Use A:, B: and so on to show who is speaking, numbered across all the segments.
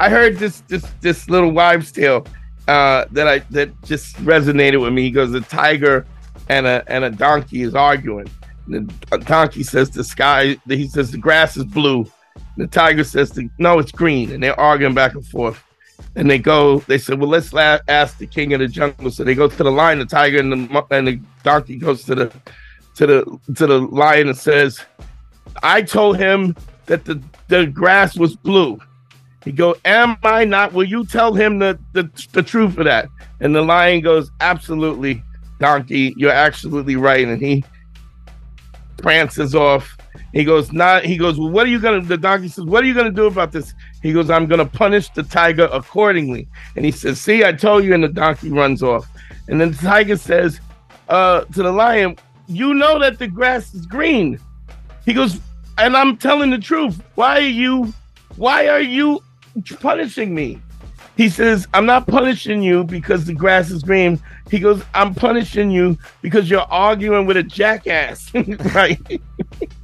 A: I heard this this this little wives' tale uh, that I that just resonated with me. He goes, a tiger and a and a donkey is arguing. The donkey says the sky. He says the grass is blue. The tiger says the, no, it's green, and they're arguing back and forth. And they go. They said, well, let's la- ask the king of the jungle. So they go to the lion, the tiger, and the and the donkey goes to the to the to the lion and says, I told him that the the grass was blue. He go, "Am I not? Will you tell him the, the the truth of that?" And the lion goes, "Absolutely, donkey. You're absolutely right." And he prances off. He goes, "Not." He goes, "Well, what are you gonna?" The donkey says, "What are you gonna do about this?" He goes, "I'm gonna punish the tiger accordingly." And he says, "See, I told you." And the donkey runs off. And then the tiger says, uh, to the lion, "You know that the grass is green." He goes, "And I'm telling the truth. Why are you? Why are you punishing me. He says, I'm not punishing you because the grass is green. He goes, I'm punishing you because you're arguing with a jackass. right?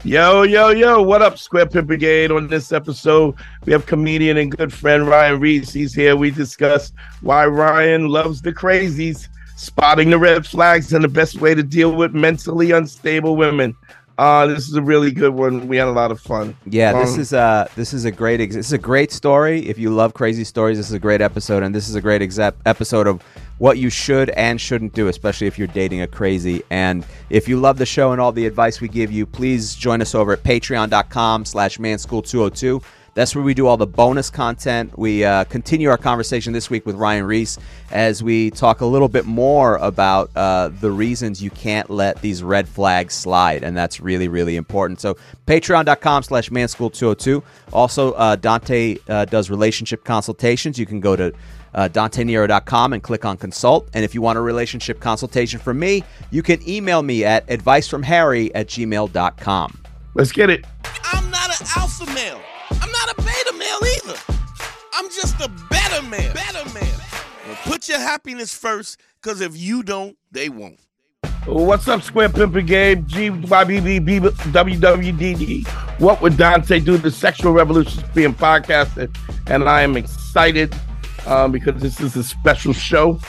A: yo, yo, yo, what up, Square Pimp Brigade? On this episode, we have comedian and good friend Ryan Reiss. He's here. We discuss why Ryan loves the crazies, spotting the red flags, and the best way to deal with mentally unstable women. Uh, this is a really good one. We had a lot of fun.
B: Yeah,
A: Um,
B: this is uh this is a great ex- this is a great story. If you love crazy stories, this is a great episode, and this is a great exa- episode of what you should and shouldn't do, especially if you're dating a crazy. And if you love the show and all the advice we give you, please join us over at Patreon.com/slash Manschool202. That's where we do all the bonus content. We uh, continue our conversation this week with Ryan Reiss as we talk a little bit more about uh, the reasons you can't let these red flags slide, and that's really, really important. So, patreon.com slash manschool202. Also, uh, Dante uh, does relationship consultations. You can go to uh, DanteNero.com and click on consult. And if you want a relationship consultation from me, you can email me at advicefromharry at gmail.com.
A: Let's get it.
C: I'm not an alpha male. I'm just a better man. Better man. Well, put your happiness first, because if you don't, they won't.
A: What's up, Square Pimp Brigade? GYBB, WWDD. What would Dante do? The Sexual Revolution is being podcasted, and I am excited um, because this is a special show.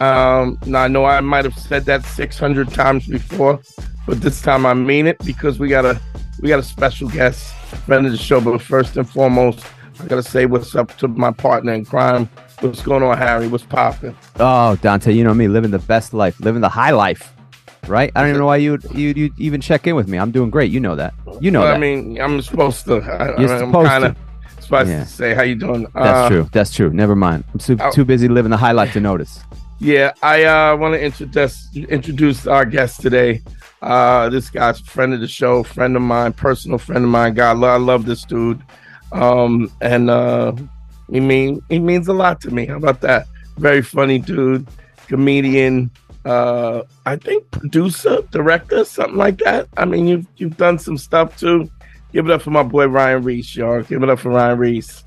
A: Um, now, I know I might have said that 600 times before, but this time I mean it because we got a we got a special guest, friend of the show. But first and foremost, I gotta say what's up to my partner in crime. What's going on, Harry? What's popping?
B: Oh, Dante, you know me, living the best life, living the high life, right? I don't even know why you you you even check in with me. I'm doing great. You know that. You know
A: Well,
B: that.
A: I mean, I'm supposed to. I,
B: You're
A: I'm
B: supposed
A: kind of
B: to.
A: supposed
B: Yeah.
A: to say how you doing.
B: That's
A: Uh,
B: true. That's true. Never mind. I'm too,
A: Oh.
B: too busy living the high life to notice.
A: Yeah, I uh, want to introduce introduce our guest today. Uh, this guy's a friend of the show, friend of mine, personal friend of mine. God, I love this dude, um, and uh, he mean he means a lot to me. How about that? Very funny dude, comedian. Uh, I think producer, director, something like that. I mean, you've you've done some stuff too. Give it up for my boy Ryan Reiss, y'all. Give it up for Ryan Reiss.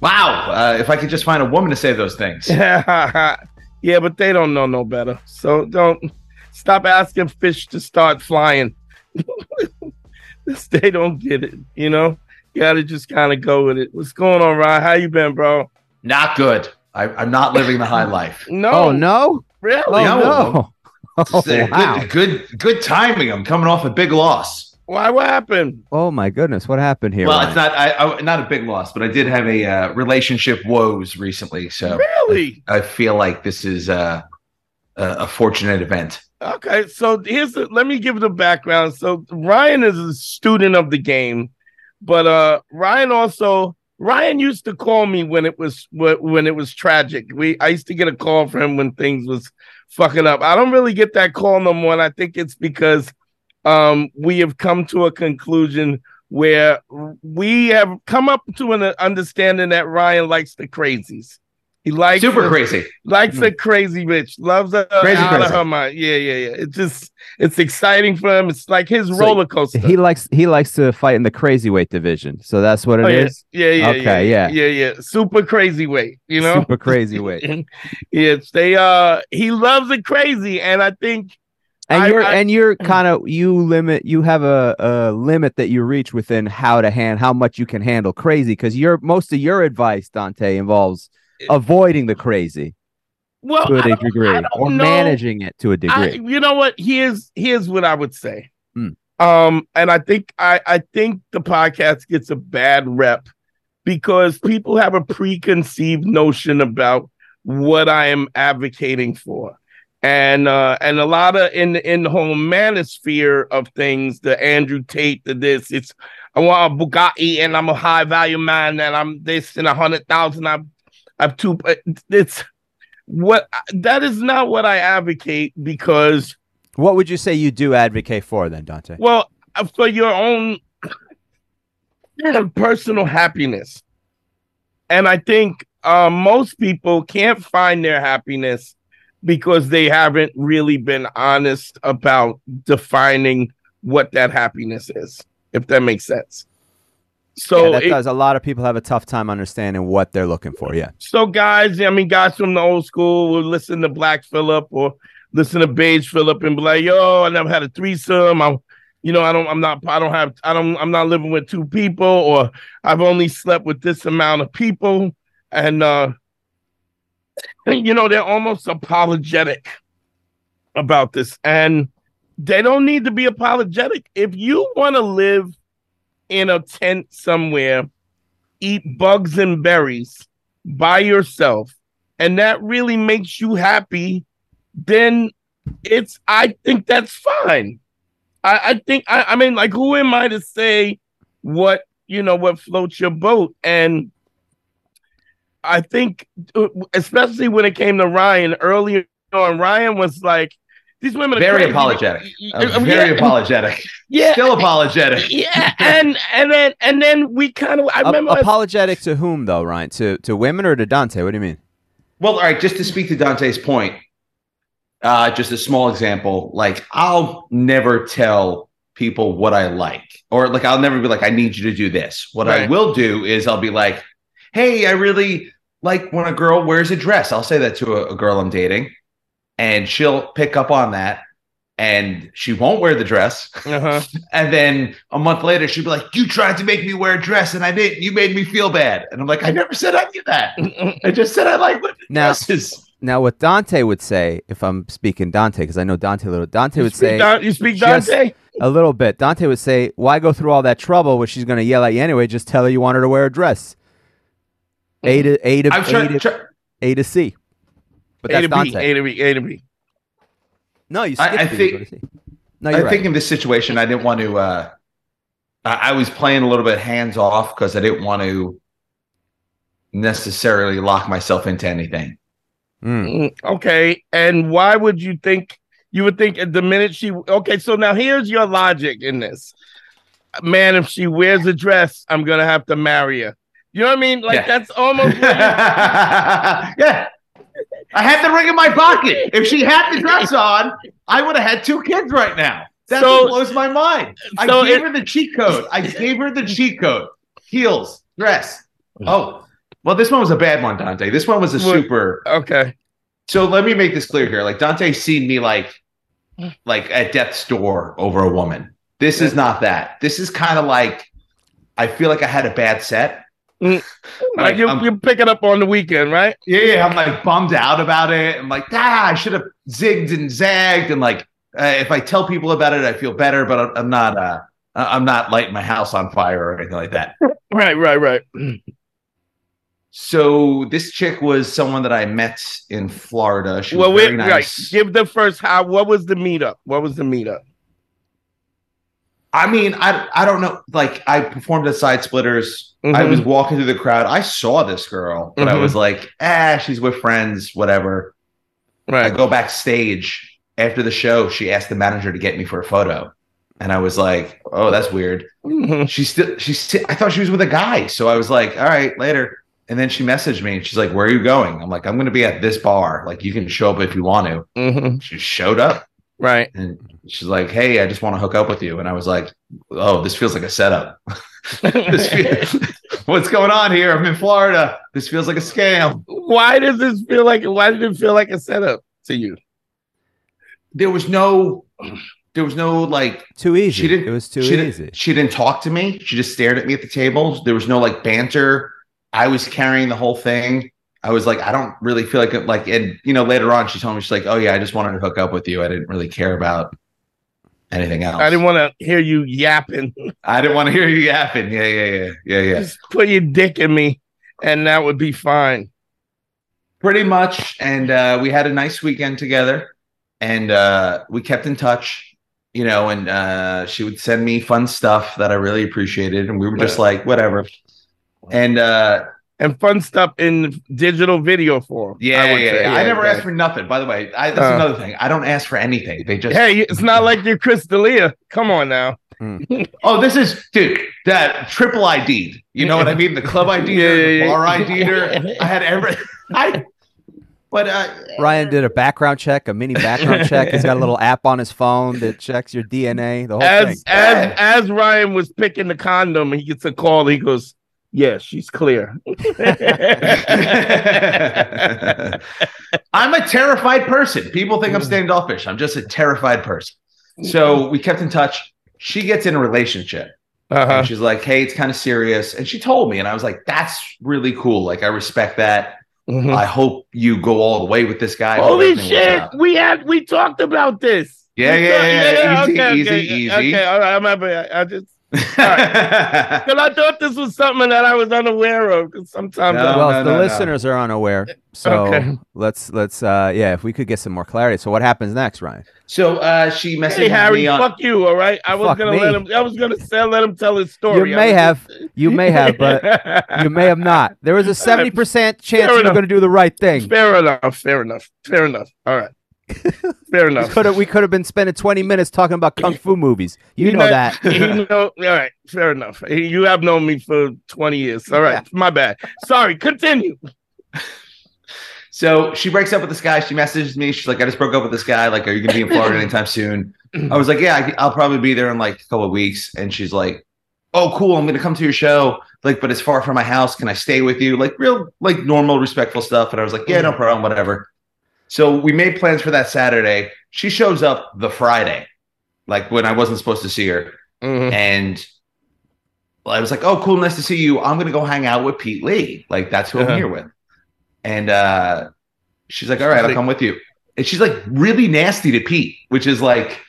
D: Wow. Uh, if I could just find a woman to say those things.
A: yeah, but they don't know no better. So don't stop asking fish to start flying. they don't get it, you know. You gotta just kind of go with it. What's going on, Ryan? How you been, bro?
D: Not good. I, I'm not living the high life.
A: No,
B: Oh no!
A: really?
B: Oh
D: No.
B: no! Oh wow!
D: good, good, good timing. I'm coming off a big loss.
A: Why? What happened?
B: Oh my goodness! What happened here?
D: well,
B: Ryan?
D: it's not I, I, not a big loss, but I did have a uh, relationship woes recently, so
A: Really?
D: I feel like this is uh, a, a fortunate event.
A: Okay, so here's the, let me give the background. So Ryan is a student of the game, but uh Ryan also Ryan used to call me when it was when it was tragic. We I used to get a call from him when things was fucking up. I don't really get that call no more, and I think it's because um we have come to a conclusion where we have come up to an understanding that Ryan likes the crazies. He likes
D: Super
A: a-
D: crazy.
A: likes a crazy bitch, loves her
D: Crazy,
A: out of her mind. Yeah, yeah, yeah. It's just it's exciting for him. It's like his
B: So
A: roller coaster.
B: He likes he likes to fight in the crazy weight division. So that's what it
A: Oh,
B: is.
A: yeah. yeah, yeah,
B: Okay,
A: yeah,
B: yeah.
A: yeah, yeah. Super crazy weight, you know.
B: Super crazy weight.
A: yes, they uh he loves it crazy, and I think
B: And
A: I-
B: you're
A: I-
B: and you're kind of you limit you have a, a limit that you reach within how to hand how much you can handle crazy because your most of your advice, Dante, involves avoiding the crazy
A: well
B: to
A: I
B: a degree or
A: know.
B: managing it to a degree.
A: you know what? Here's here's what I would say.
B: Hmm.
A: Um, and I think I I think the podcast gets a bad rep because people have a preconceived notion about what I am advocating for. And uh and a lot of in in the whole manosphere of things, the Andrew Tate, the this, it's I want a Bugatti and I'm a high value man and I'm this and a hundred thousand. I've I've two it's what that is not what I advocate because
B: what would you say you do advocate for then, Dante?
A: well uh, for your own personal happiness and i think uh, most people can't find their happiness because they haven't really been honest about defining what that happiness is if that makes sense so
B: yeah, does. A lot of people have a tough time understanding what they're looking for. Yeah.
A: so guys, I mean, guys from the old school will listen to Black Phillip or listen to Beige Phillip and be like, "Yo, I never had a threesome. I'm, you know, I don't, I'm not, I don't have, I don't, I'm not living with two people, or I've only slept with this amount of people," and uh, you know, they're almost apologetic about this, and they don't need to be apologetic. If you want to live in a tent somewhere eat bugs and berries by yourself and that really makes you happy then it's i think that's fine. I, I think I, I mean like who am i to say what you know what floats your boat? And i think uh, especially when it came to ryan earlier on ryan was like these women are
D: Very
A: crazy.
D: apologetic.
A: Uh,
D: very
A: yeah,
D: apologetic.
A: yeah
D: Still apologetic.
A: yeah and and then and then we kind of I remember I-
B: apologetic to whom though, Ryan? To to women or to Dante? What do you mean?
D: Well, all right, just to speak to Dante's point, uh, just a small example. Like, I'll never tell people what I like, or like, I'll never be like, I need you to do this. What I will do is I'll be like, hey, I really like when a girl wears a dress. I'll say that to a, a girl I'm dating, and she'll pick up on that. And she won't wear the dress.
A: uh-huh.
D: And then a month later, she'll be like, You tried to make me wear a dress and I didn't. You made me feel bad. And I'm like, I never said I did that. I just said I like women
B: Now-
D: dresses.
B: Now, what Dante would say, if I'm speaking Dante, because I know Dante a little, Dante
A: You
B: would say
A: Don- you speak Dante?
B: a little bit. Dante would say, "Why go through all that trouble when she's going to yell at you anyway? Just tell her you want her to wear a dress." A to A to
D: I'm
B: A
D: trying
B: to,
D: try,
B: A to C. But
A: A
B: that's
A: to B,
B: Dante.
A: A to B, A to B.
B: no, you
D: I-
B: skipped
D: I
B: B, you
D: think-
B: go. No,
D: I
B: right.
D: think in this situation, I didn't want to. Uh, I, I was playing a little bit hands off because I didn't want to necessarily lock myself into anything.
B: Mm.
A: Mm, Okay, and why would you think you would think at the minute she okay? So now here's your logic in this, man. If she wears a dress, I'm gonna have to marry her. You know what I mean? Like
D: Yeah.
A: that's almost what
D: yeah. I had the ring in my pocket. If she had the dress on, I would have had two kids right now. That's
A: So-
D: blows my mind. I
A: so
D: gave
A: it-
D: her the cheat code. I gave her the cheat code. Heels, dress. Mm. Oh, well, this one was a bad one, Dante. This one was a super.
A: okay.
D: So let me make this clear here. Like Dante's seen me like, like at death's door over a woman. This is not that. This is kind of like, I feel like I had a bad set.
A: Like
D: Like,
A: you
D: I'm-
A: you pick it up on the weekend, right?
D: Yeah, yeah, I'm like bummed out about it. I'm like, ah, I should have zigged and zagged. And like, uh, if I tell people about it, I feel better. But I'm, I'm not. Uh, I'm not lighting my house on fire or anything like that.
A: Right, right, right.
D: So this chick was someone that I met in Florida. She
A: well,
D: was
A: wait,
D: very
A: right.
D: nice.
A: Give the first how. What was the meetup? What was the meetup?
D: I mean, I I don't know. Like, I performed at Side Splitters. I
A: Mhm.
D: was walking through the crowd. I saw this girl, but I
A: Mhm.
D: was like, ah, she's with friends, whatever.
A: Right.
D: I go backstage after the show. She asked the manager to get me for a photo, and I was like, "Oh, that's weird."
A: Mhm.
D: She still, she still. I thought she was with a guy, so I was like, "All right, later." And then she messaged me and she's like, Where are you going? I'm like, I'm going to be at this bar. Like, you can show up if you want to.
A: Mhm.
D: She showed up
A: Right.
D: and she's like, Hey, I just want to hook up with you. And I was like, Oh, this feels like a setup. this fe- What's going on here? I'm in Florida. This feels like a scam.
A: why does this feel like? Why did it feel like a setup to you?
D: There was no, there was no like,
B: Too easy.
D: she didn't,
B: it was too
D: she
B: easy.
D: Didn't, she didn't talk to me. She just stared at me at the table. There was no like banter. I was carrying the whole thing. I was like, I don't really feel like it. Like, and you know, later on, she told me she's like, "Oh yeah, I just wanted to hook up with you. I didn't really care about anything else.
A: I didn't want to hear you yapping.
D: I didn't want to hear you yapping. Yeah, yeah, yeah, yeah, yeah.
A: Just put your dick in me, and that would be fine.
D: Pretty much. And uh, we had a nice weekend together, and uh, we kept in touch. You know, and uh, she would send me fun stuff that I really appreciated, and we were just like, whatever. And uh,
A: And fun stuff in digital video form.
D: Yeah,
A: I
D: yeah, yeah. I never
A: okay.
D: asked for nothing. By the way, I, that's
A: Uh.
D: another thing. I don't ask for anything. They just.
A: Hey, it's not like you're Chris D'Elia. Come on now.
D: Oh, this is dude. That triple ID'd. You know what I mean? The club ID,
A: Yeah, yeah,
D: the
A: yeah.
D: bar ID. I had every. I. But uh,
B: Ryan did a background check, a mini background check. He's got a little app on his phone that checks your DNA. The whole
A: As
B: thing.
A: as as Ryan was picking the condom, he gets a call. He goes, "Yeah, she's clear."
D: I'm a terrified person. People think I'm standoffish. I'm just a terrified person. So we kept in touch. She gets in a relationship.
A: Uh-huh.
D: And she's like, "Hey, it's kind of serious." And she told me, and I was like, "That's really cool. Like, I respect that.
A: Mhm.
D: I hope you go all the way with this guy."
A: Holy shit! We had we talked about this.
D: Yeah,
A: We
D: yeah,
A: talked-
D: yeah, Easy,
A: okay,
D: easy,
A: okay,
D: easy.
A: Okay, all right. I'm I just because I thought this was something that I was unaware of. Because sometimes,
D: No,
B: well,
D: no,
B: the
D: no, no.
B: listeners are unaware, so
A: Okay.
B: let's let's uh yeah, if we could get some more clarity. So what happens next, Ryan?
D: so uh, she messaged me.
A: hey Harry,
D: me on.
A: fuck you. All right, I was
B: Fuck
A: gonna
B: me.
A: let him. I was gonna say, let him tell his story.
B: You
A: I
B: may
A: was-
B: have, you may have, but you may have not. There was a seventy percent chance you were
A: enough.
B: going to do the right thing.
A: Fair enough. Fair enough. Fair enough. All right. Fair
B: We
A: enough.
B: could have we could have been spending twenty minutes talking about kung fu movies. You know that.
A: you know, all right. Fair enough. You have known me for twenty years. All right. My bad. Sorry. Continue.
D: So she breaks up with this guy. She messages me. She's like, I just broke up with this guy. Like, are you going to be in Florida anytime soon? I was like, yeah, I- I'll probably be there in like a couple of weeks. And she's like, oh, cool. I'm going to come to your show. Like, but it's far from my house. Can I stay with you? Like, real, like, normal, respectful stuff. And I was like, yeah, no mm. problem, whatever. So we made plans for that Saturday. She shows up the Friday, like when I wasn't supposed to see her.
A: Mhm.
D: And I was like, oh, cool. Nice to see you. I'm going to go hang out with Pete Lee. Like, that's who
A: Uh-huh.
D: I'm here with. And uh, she's like, all right, I'll come with you. And she's like really nasty to Pete, which is like,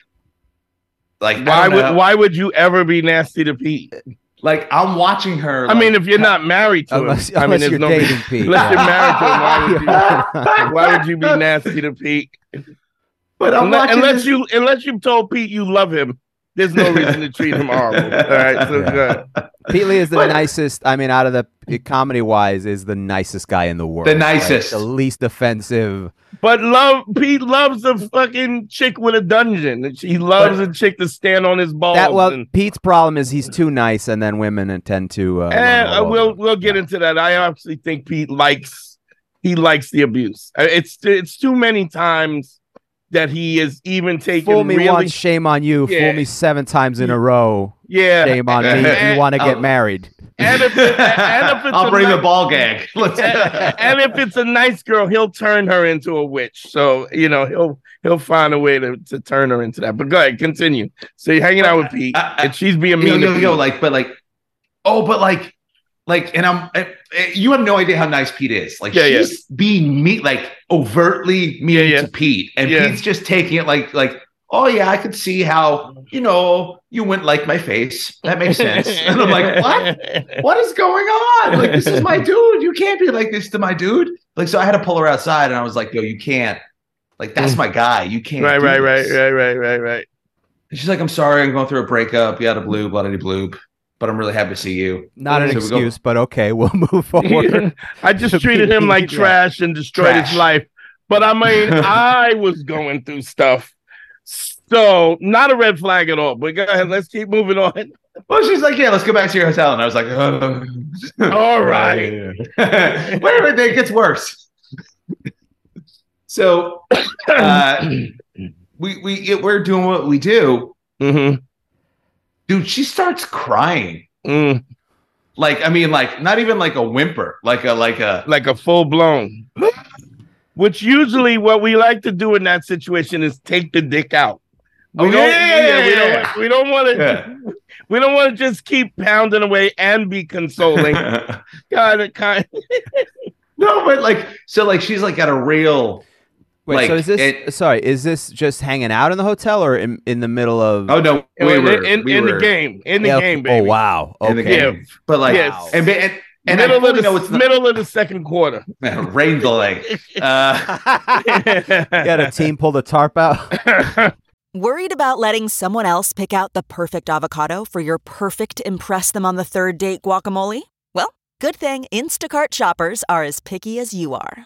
D: like,
A: Why would. Why would you ever be nasty to Pete?
D: Like, I'm watching her.
A: I mean, if you're not married to
B: Unless,
A: him, I mean,
B: unless
A: there's
B: you're
A: no
B: dating Pete.
A: Unless you're
B: yeah.
A: married to him, why would you? Why would you be nasty to Pete?
D: but I'm
A: Unless, unless you unless you've told Pete you love him, there's no reason to treat him horrible. All right, so
B: Yeah.
A: good.
B: Pete Lee is the
D: But-
B: nicest. I mean, out of the comedy wise, is the nicest guy in the world.
D: The
B: Like,
D: nicest.
B: the least offensive.
A: But love Pete loves a fucking chick with a dungeon. And He loves
D: But-
A: a chick to stand on his balls.
B: That well,
A: and,
B: Pete's problem is he's too nice, and then women tend to. Uh,
A: and
B: run all
A: uh,
B: over
A: we'll we'll get into that. I actually think Pete likes he likes the abuse. Uh, It's it's too many times that he is even taking
B: Fool me
A: really
B: once, shame on you.
A: Yeah.
B: Fool me seven times in a row,
A: yeah.
B: shame on me.
A: And-
B: You want to get
D: Oh.
B: married?
A: And if, it, and if it's
D: I'll
A: a
D: bring the
A: nice-
D: ball gag. Let's-
A: and if it's a nice girl, he'll turn her into a witch. So you know he'll he'll find a way to, to turn her into that. But go ahead, continue. So you're hanging out with Pete,
D: I- I-
A: and she's being
D: yo,
A: mean.
D: yo,
A: to
D: yo,
A: Pete.
D: like, but like, oh, but like, like, and I'm, eh, Eh, you have no idea how nice Pete is. Like,
A: Yeah, yeah.
D: she's being mean, like overtly mean
A: Yeah, yeah.
D: to Pete, and
A: Yeah.
D: Pete's just taking it like, like, oh yeah, I could see how, you know, you wouldn't like my face. That makes sense. and I'm like, what? What is going on? Like, this is my dude. You can't be like this to my dude. Like, so I had to pull her outside, and I was like, yo, you can't. Like, that's mm. my guy. You can't.
A: Right, right, right,
D: this."
A: right, right, right, right.
D: And she's like, I'm sorry, I'm going through a breakup. You had Yada blue, bloody bloop. But I'm really happy to see you.
B: Not an
D: So we go-
B: excuse, but okay, we'll move forward.
A: I just treated him like
B: yeah.
A: trash and destroyed
D: Trash.
A: his life. But I mean, I was going through stuff. So not a red flag at all. But go ahead, let's keep moving on.
D: Well, she's like, yeah, let's go back to your hotel. And I was like, oh.
A: All right.
D: Wait a minute, it gets worse. so uh, we we we're doing what we do.
A: hmm
D: Dude, she starts crying.
A: Mm,
D: Like, I mean, like not even like a whimper, like a like a
A: like a full blown. Which usually what we like to do in that situation is take the dick out. We
D: Oh,
A: don't,
D: yeah, yeah,
A: we don't, we don't want to,
D: Yeah.
A: we don't want to just keep pounding away and be consoling. of, kind.
D: no, but like so like she's like got a real
B: Wait,
D: Like,
B: so is this
D: it-
B: sorry? Is this just hanging out in the hotel or in, in the middle of?
D: oh no, we
A: in,
D: were
A: in,
D: we
A: in
D: were
A: the game, in the
B: Yeah,
A: game,
B: Oh
A: baby.
B: wow.
D: in the
B: Okay.
D: game. But like
A: Yes.
D: and and, and I
A: middle
D: fully
A: of
D: know
A: the
D: it's not
A: middle of the second quarter.
D: rain delay. Uh
B: Got a team pull the tarp out.
E: Worried about letting someone else pick out the perfect avocado for your perfect Impress Them on the Third Date guacamole? Well, good thing Instacart shoppers are as picky as you are.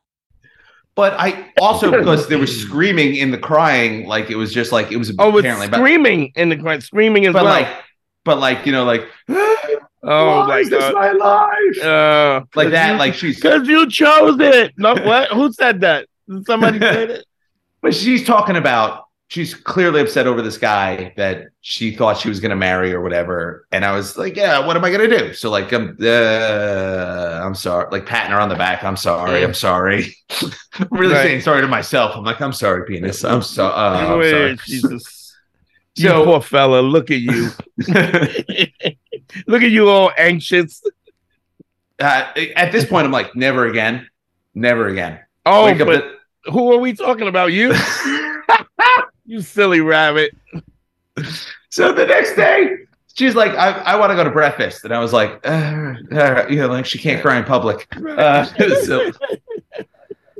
D: But I also because there was screaming in the crying, like it was just like it was
A: oh,
D: apparently about
A: screaming in the crying, screaming as
D: but
A: well.
D: like but like you know, like
A: oh my
D: is this
A: god,
D: my life?
A: uh,
D: like that,
A: you-
D: like she's
A: Because you chose it. No, what? Who said that? Did somebody said it?
D: But she's talking about she's clearly upset over this guy that she thought she was going to marry or whatever. And I was like, yeah, what am I going to do? So like, I'm, uh, I'm sorry, like patting her on the back. I'm sorry. I'm sorry. I'm really
A: Right.
D: saying sorry to myself. I'm like, I'm sorry, penis. I'm so, uh, I'm
A: Wait,
D: sorry.
A: Jesus. You poor fella. Look at you. look at you all anxious.
D: uh, at this point, I'm like, never again, never again.
A: Oh, but who are we talking about? You? You silly rabbit.
D: So the next day, she's like, I, I want to go to breakfast. And I was like, uh, all right, you know, like she can't cry in public. Uh, so,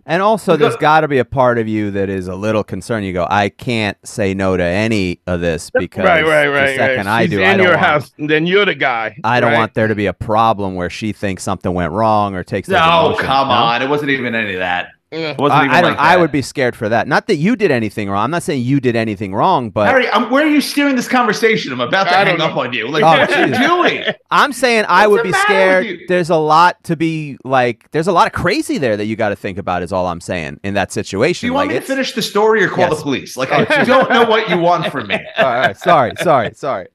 B: And also, there's got to be a part of you that is a little concerned. You go, I can't say no to any of this because
A: right, right, right.
B: the second
A: right.
B: I
A: She's
B: do,
A: in
B: I don't
A: your
B: want,
A: house, then you're the guy.
B: I don't
A: right?
B: want there to be a problem where she thinks something went wrong or takes. those
D: no,
B: emotions.
D: come
B: No?
D: on. It wasn't even any of that.
A: Yeah.
D: It wasn't even
B: I, I don't.
D: like
B: I would be scared for that. Not that you did anything wrong. I'm not saying you did anything wrong, but
D: Harry, I'm, where are you steering this conversation? I'm about to
A: I
D: hang up on you. Like,
B: Oh,
D: what are you doing?
B: I'm saying I would be scared. There's a lot to be like. There's a lot of crazy there that you got to think about. Is all I'm saying in that situation.
D: Do
B: situation.
D: you want me to finish the story or call
B: Yes.
D: the police? Like, oh, I don't know what you want from me.
B: All right, all right. Sorry, sorry, sorry.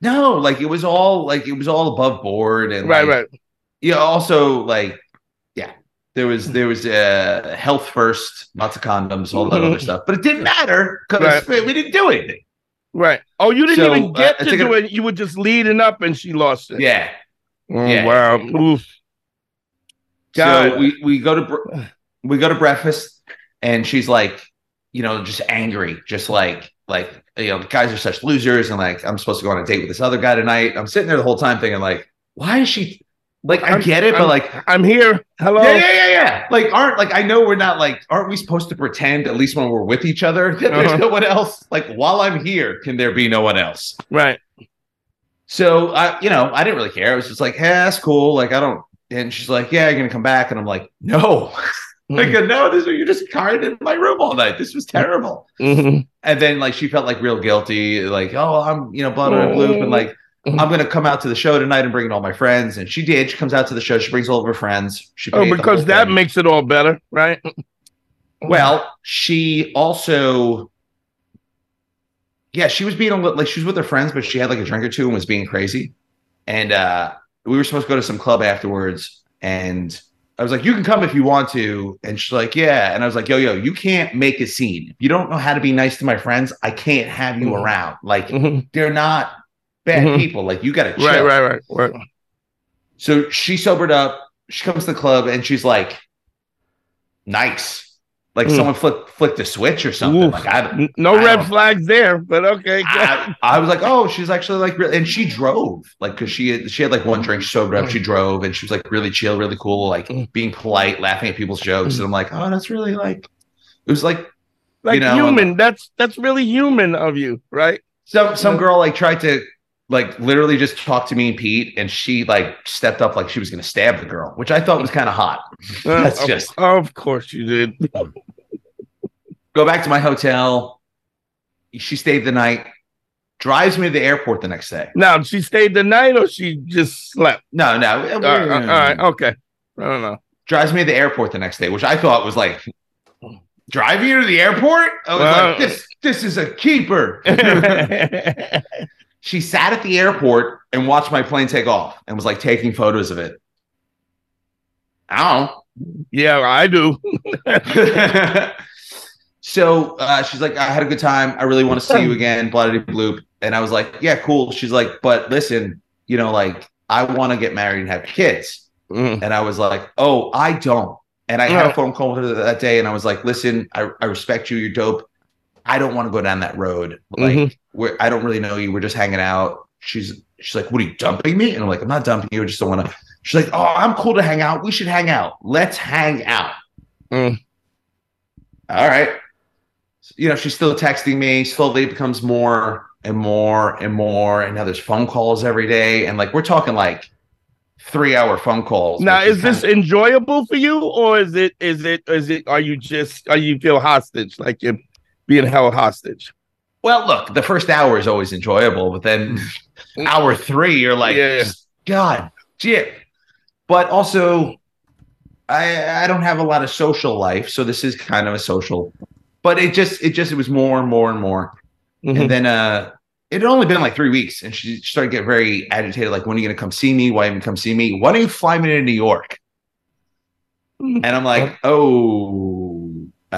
D: No, like it was all like it was all above board and
A: Right,
D: like,
A: right.
D: yeah. Also, like, yeah, there was there was uh health first, lots of condoms, all that other stuff, but it didn't matter because
A: Right.
D: we didn't do anything.
A: Right. Oh, you didn't
D: So,
A: even get
D: uh,
A: to do
D: it-.
A: You were just leading up and she lost it.
D: Yeah.
A: Oh,
D: Yeah.
A: Wow. Oof.
D: So
A: God.
D: we we go to br- we go to breakfast, and she's like, you know, just angry, just like like you know, guys are such losers, and like I'm supposed to go on a date with this other guy tonight. I'm sitting there the whole time thinking like, why is she? Like I
A: I'm-
D: get it, but
A: I'm-
D: like.
A: I'm here. Hello.
D: Yeah, yeah, yeah, yeah. Like, aren't like I know we're not like, aren't we supposed to pretend at least when we're with each other that there's
A: Uh-huh.
D: no one else? Like, while I'm here, can there be no one else?
A: Right.
D: So I, you know, I didn't really care. I was just like, hey, that's cool. Like, I don't. And she's like, yeah, you're gonna come back, and I'm like, no. I go, no, this you're just crying in my room all night. This was terrible.
A: Mhm.
D: And then like she felt like real guilty, like, oh, I'm, you know, blood on loop, and like
A: Mhm.
D: I'm gonna come out to the show tonight and bring in all my friends. And she did. She comes out to the show. She brings all of her friends. She
A: Oh, because that
D: thing.
A: makes it all better, right?
D: Well, she also, yeah, she was being a little like she was with her friends, but she had like a drink or two and was being crazy. And uh, we were supposed to go to some club afterwards, and I was like, "You can come if you want to." And she's like, "Yeah." And I was like, "Yo, yo, you can't make a scene. If you don't know how to be nice to my friends, I can't have you
A: Mhm.
D: around. Like
A: Mhm.
D: they're not bad
A: Mhm.
D: people. Like you got to chill."
A: Right, right, right, right.
D: So she sobered up. She comes to the club and she's like, nice. Like
A: Mm.
D: someone flicked flicked a switch or something.
A: Oof.
D: Like I,
A: No
D: I
A: red flags there, but okay.
D: I, I was like, oh, she's actually like, re-, and she drove, like, cause she had, she had like one drink, she sobered up, she drove, and she was like really chill, really cool, like
A: Mm.
D: being polite, laughing at people's jokes, and I'm like, oh, that's really like, it was like
A: like
D: you know,
A: human. That's that's really human of you, right?
D: some some girl like tried to like literally just talked to me and Pete, and she like stepped up like she was gonna stab the girl, which I thought was kind of hot. That's
A: of,
D: just-
A: Of course you did.
D: Go back to my hotel. She stayed the night. Drives me to the airport the next day.
A: Now she stayed the night, or she just slept.
D: No, no.
A: Uh, all right, okay. I don't know.
D: drives me to the airport the next day, which I thought was like driving you to the airport. I was
A: Well-
D: like, this this is a keeper. she sat at the airport and watched my plane take off and was like taking photos of it. I
A: yeah, I do.
D: so uh, she's like, I had a good time. I really want to see you again, bloody bloop. And I was like, yeah, cool. She's like, but listen, you know, like I want to get married and have kids.
A: Mm.
D: And I was like, oh, I don't. And I had a phone call with her that day, and I was like, listen, I, I respect you. You're dope. I don't want to go down that road. Like,
A: Mhm.
D: We're, I don't really know you. We're just hanging out. She's she's like, what are you dumping me? And I'm like, I'm not dumping you. I just don't want to. She's like, oh, I'm cool to hang out. We should hang out. Let's hang out.
A: Mm.
D: All right. You know, she's still texting me. Slowly it becomes more and more and more. And now there's phone calls every day. And like, we're talking like three hour phone calls.
A: Now, is this
D: kinda-
A: enjoyable for you, or is it is it is it are you just are you feel hostage like you're being held hostage?
D: Well, look, the first hour is always enjoyable, but then hour three, you're like,
A: Yeah.
D: God, shit. But also, I I don't have a lot of social life, so this is kind of a social. But it just it just it was more and more and more,
A: Mhm.
D: and then uh, it had only been like three weeks, and she started to get very agitated. Like, when are you gonna come see me? Why even come see me? Why don't you fly me to New York? And I'm like, oh, uh,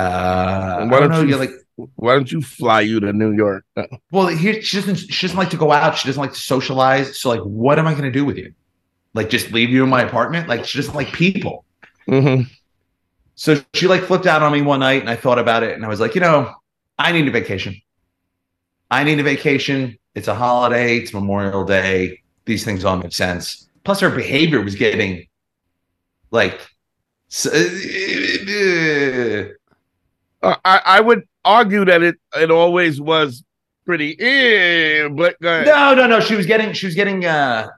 D: I
A: Why
D: don't know.
A: you-
D: You're like,
A: Why don't you fly you to New York?
D: Well, here she doesn't. She doesn't like to go out. She doesn't like to socialize. So, like, what am I going to do with you? Like, just leave you in my apartment? Like, she doesn't like people.
A: mhm.
D: So she like flipped out on me one night, and I thought about it, and I was like, you know, I need a vacation. I need a vacation. It's a holiday. It's Memorial Day. These things all make sense. Plus, her behavior was getting like. Uh,
A: I I would argue that it it always was pretty, eh, but.
D: No, no, no. She was getting she was getting uh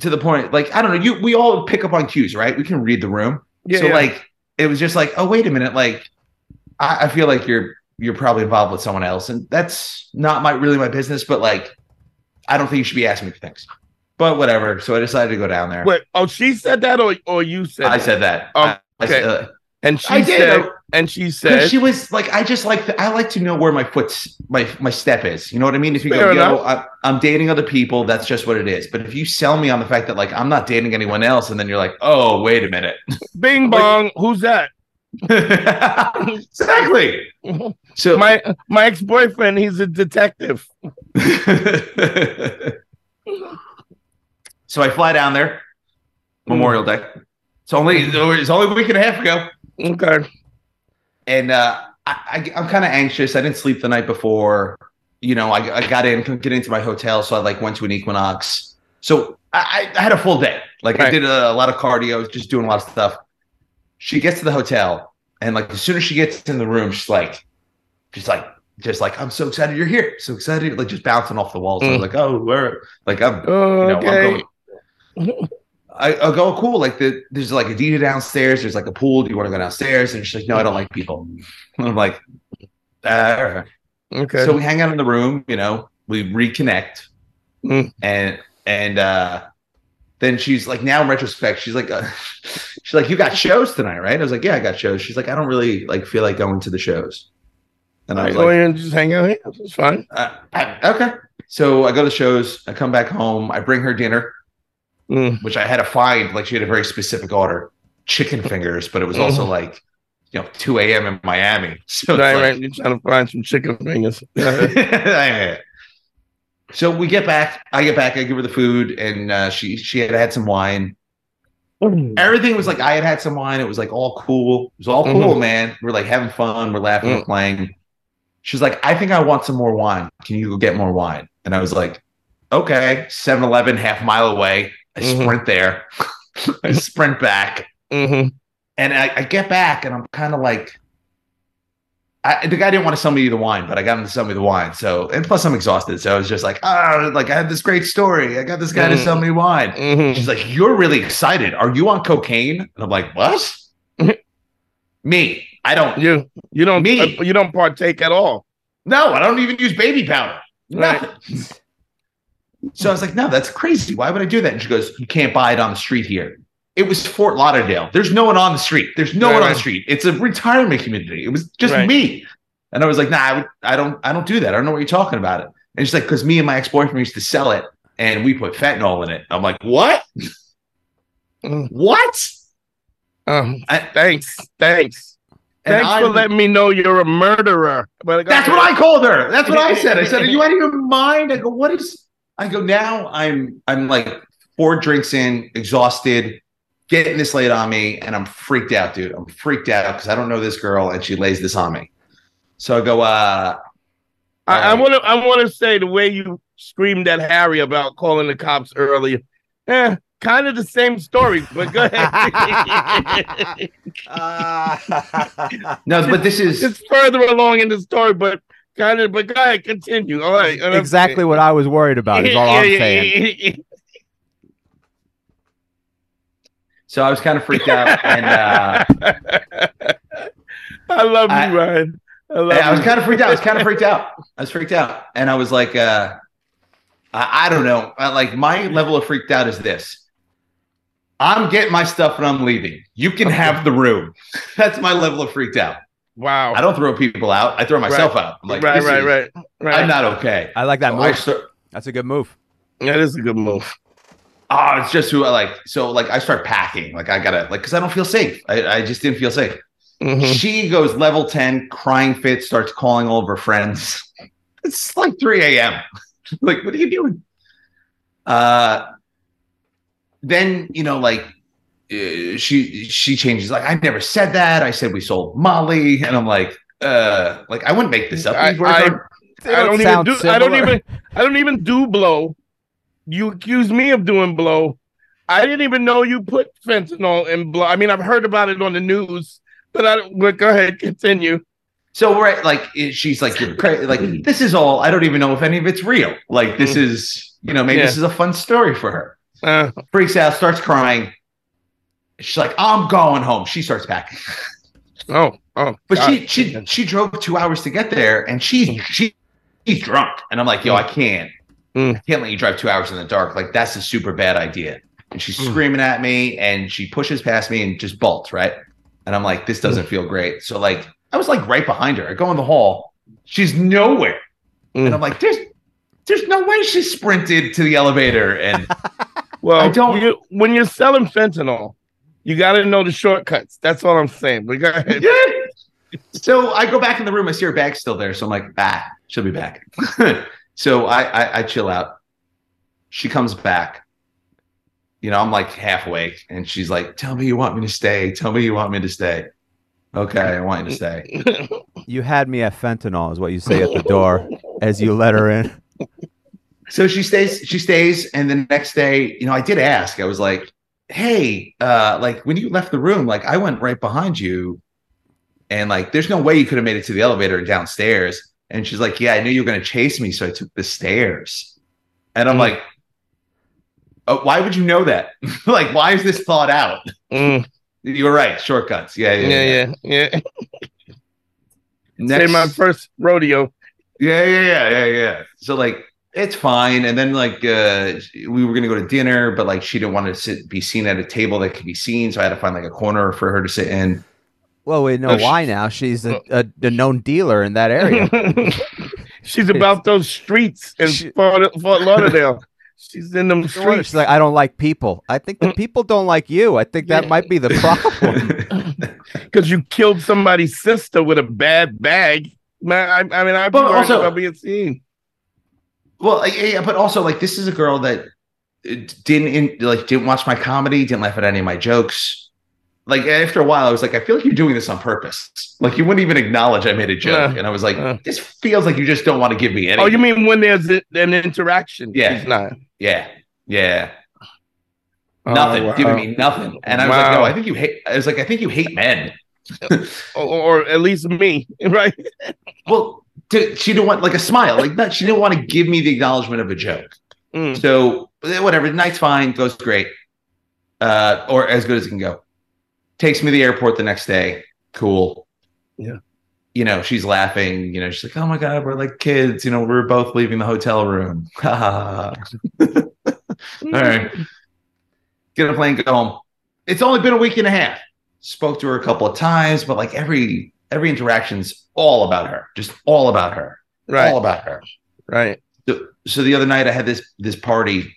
D: to the point, like, I don't know, you we all pick up on cues, right? We can read the room.
A: yeah,
D: so
A: yeah.
D: like it was just like, oh, wait a minute, like I, I feel like you're you're probably involved with someone else, and that's not my really my business, but like I don't think you should be asking me for things. But whatever. So I decided to go down there.
A: Wait, oh, she said that, or or you said?
D: I
A: that?
D: said that.
A: Oh,
D: I, I
A: okay.
D: uh,
A: and she
D: I
A: said,
D: uh,
A: and she said,
D: she was like, I just like I like to know where my foot's my my step is. You know what I mean? If you go, yo. I, I'm dating other people, that's just what it is. But if you sell me on the fact that like I'm not dating anyone else, and then you're like, oh, wait a minute,
A: "Bing bong, who's that?"
D: exactly. So
A: My my ex boyfriend, he's a detective.
D: so I fly down there, Memorial Day. It's only it's only a week and a half ago.
A: Okay,
D: and uh, I, I, I'm kind of anxious. I didn't sleep the night before. You know, I, I got in, couldn't get into my hotel, so I like went to an Equinox. So I, I had a full day. Like I did a, a lot of cardio, just doing a lot of stuff. She gets to the hotel, and like as soon as she gets in the room, she's like, she's like, just like, I'm so excited you're here, so excited, like just bouncing off the walls. I was
A: Mm.
D: like, oh, where? Like I'm, you know, I'm
A: okay.
D: going, I, go cool. Like the there's like a DJ downstairs. There's like a pool. Do you want to go downstairs? And she's like, no, I don't like people. And I'm like, "Ah,
A: okay.
D: So we hang out in the room. You know, we reconnect,
A: Mm.
D: and and uh then she's like, now in retrospect, she's like, uh, she's like, you got shows tonight, right? I was like, yeah, I got shows. She's like, I don't really like feel like going to the shows. And I was
A: go
D: like,
A: and just hang out here. It's fine.
D: uh, I- okay. So I go to the shows. I come back home. I bring her dinner.
A: Mm.
D: which I had to find. Like she had a very specific order, chicken fingers, but it was also like, you know, 2 a.m. in Miami. So
A: Right,
D: like-
A: right. You're trying to find some chicken fingers.
D: So we get back. I get back. I give her the food, and uh, she she had had some wine. Everything was like I had had some wine. It was like all cool. It was all cool, man. We're like having fun. We're laughing. We're
A: Mm.
D: playing. She's like, I think I want some more wine. Can you go get more wine? And I was like, okay. 7 Eleven, half mile away. I
A: Mhm.
D: sprint there. I sprint back.
A: hmm
D: And I, I get back and I'm kind of like, I, the guy didn't want to sell me the wine, but I got him to sell me the wine. So, and plus I'm exhausted. So I was just like, ah, like I had this great story. I got this guy to
A: Mm.
D: sell me wine.
A: hmm
D: She's like, You're really excited. Are you on cocaine? And I'm like, What? Me. I don't.
A: You you don't
D: Me.
A: uh, you don't partake at all.
D: No, I don't even use baby powder.
A: Right.
D: Nothing. So I was like, No, that's crazy. Why would I do that? And she goes, You can't buy it on the street here. It was Fort Lauderdale. There's no one on the street. There's no
A: Right,
D: one on
A: right.
D: the street. It's a retirement community. It was just
A: Right.
D: me. And I was like, Nah, I, would, I don't. I don't do that. I don't know what you're talking about. It. And she's like, Because me and my ex boyfriend used to sell it, and we put fentanyl in it. I'm like, What?
A: Mm.
D: What?
A: Um,
D: I-
A: thanks, thanks, thanks
D: I-
A: for letting me know you're a murderer. But
D: That's what I called her. That's what I said. I said, "Are you out of your mind?" I go, "What is?" I go, "Now I'm I'm like four drinks in, exhausted, getting this laid on me, and I'm freaked out, dude. I'm freaked out because I don't know this girl, and she lays this on me. So I go, uh,
A: I, I want to. I want to say the way you screamed at Harry about calling the cops earlier. Eh, kind of the same story, but go ahead.
D: no, but this is
A: it's further along in the story, but kind of. But go ahead, continue. All right. And I'm-
B: exactly what I was worried about. Is all I'm
A: Yeah, yeah,
B: saying.
A: yeah, yeah,
D: so I was kind of freaked out, and uh.
A: I love you,
D: I-
A: Ryan. I love
D: I was
A: you.
D: kind of freaked out. I was kind of freaked out. I was freaked out, and I was like, uh, I, I don't know. I, like my level of freaked out is this: I'm getting my stuff and I'm leaving. You can have the room. That's my level of freaked out.
A: Wow.
D: I don't throw people out. I throw myself out. I'm like,
A: right, right,
D: is-
A: right, right.
D: I'm not okay.
B: I like that
D: So
B: move.
D: start-
B: That's a good move.
A: That is a good move.
D: oh, it's just who I like. So like, I start packing. Like I gotta like because I don't feel safe. I, I just didn't feel safe.
A: Mhm.
D: She goes level 10, crying fit, starts calling all of her friends. It's like 3 a.m. like, what are you doing? Uh then, you know, like she she changes, like, I never said that. I said we sold Molly. And I'm like, uh, like I wouldn't make this up.
A: I-
D: These words
A: I-
D: aren't-
A: I don't even
B: sound
A: do. I don't even. I don't even do blow. You accuse me of doing blow. I didn't even know you put fentanyl in blow. I mean, I've heard about it on the news, but I. don't- But go ahead, continue.
D: So we're at, like she's like you're crazy. Like this is all. I don't even know if any of it's real. Like this is you know maybe
A: Yeah.
D: this is a fun story for her.
A: Uh,
D: Freaks out, starts crying. She's like, I'm going home. She starts packing,
A: oh, oh.
D: but
A: God.
D: she she she drove two hours to get there, and she she she's drunk. And I'm like, yo, I can't
A: Mm.
D: I can't let you drive two hours in the dark. Like that's a super bad idea. And she's
A: Mm.
D: screaming at me, and she pushes past me and just bolts right. And I'm like, this doesn't feel great. So like, I was like right behind her. I go in the hall. She's nowhere. And
A: Mm.
D: I'm like, there's there's no way she sprinted to the elevator. And
A: Well,
D: I don't-
A: You, when you're selling fentanyl, you got to know the shortcuts. That's all I'm saying. But go ahead.
D: so I go back in the room. I see her bag still there. So I'm like, ah, she'll be back. so I, I I chill out. She comes back. You know, I'm like half awake, and she's like, "Tell me you want me to stay. Tell me you want me to stay." Okay, I want you to stay.
B: You had me at fentanyl, is what you say at the door as you let her in.
D: So she stays. She stays, and the next day, you know, I did ask. I was like, "Hey, uh, like when you left the room, like I went right behind you, and like there's no way you could have made it to the elevator downstairs." And she's like, "Yeah, I knew you were going to chase me, so I took the stairs." And I'm
A: Mm.
D: like, oh, "Why would you know that? like, why is this thought out?"
A: Mm,
D: You were right. Shortcuts. Yeah, yeah,
A: yeah, yeah, yeah.
D: Next,
A: Say my first rodeo.
D: Yeah, yeah, yeah, yeah, yeah. So like it's fine. And then like uh we were gonna go to dinner, but like she didn't want to sit be seen at a table that could be seen. So I had to find like a corner for her to sit in.
B: Well, we know
A: Oh, sh-
B: why now. She's a, a, a known dealer in that area.
A: She's about those streets in
B: She-
A: Fort, Fort Lauderdale. She's in them streets.
B: She's like, I don't like people. I think the people don't like you. I think that might be the problem.
A: because you killed somebody's sister with a bad bag. Man, I, I mean, I'd be
D: But
A: worried
D: also-
A: about being seen.
D: Well, yeah, but also like this is a girl that uh, didn't in, like didn't watch my comedy, didn't laugh at any of my jokes. Like after a while, I was like, I feel like you're doing this on purpose. Like you wouldn't even acknowledge I made a joke,
A: Yeah.
D: and I was like,
A: Yeah.
D: this feels like you just don't want to give me any.
A: Oh, you mean when there's a- an interaction?
D: Yeah.
A: She's not.
D: Yeah, yeah,
A: Oh,
D: nothing,
A: wow.
D: giving me nothing. And I was like, no, I think you hate. I was like, I think you hate men.
A: or, or at least me, right?
D: Well, to, she didn't want like a smile, like that. She didn't want to give me the acknowledgement of a joke.
A: Mm.
D: So eh, whatever, night's fine, goes great, uh, or as good as it can go. Takes me to the airport the next day. Cool.
A: Yeah.
D: You know, she's laughing. You know, she's like, "Oh my god, we're like kids." You know, we're both leaving the hotel room. All right. Get a plane, go home. It's only been a week and a half. Spoke to her a couple of times, but like every every interaction's all about her. Just all about her.
A: Right,
D: All about her.
A: right.
D: So, so the other night I had this this party.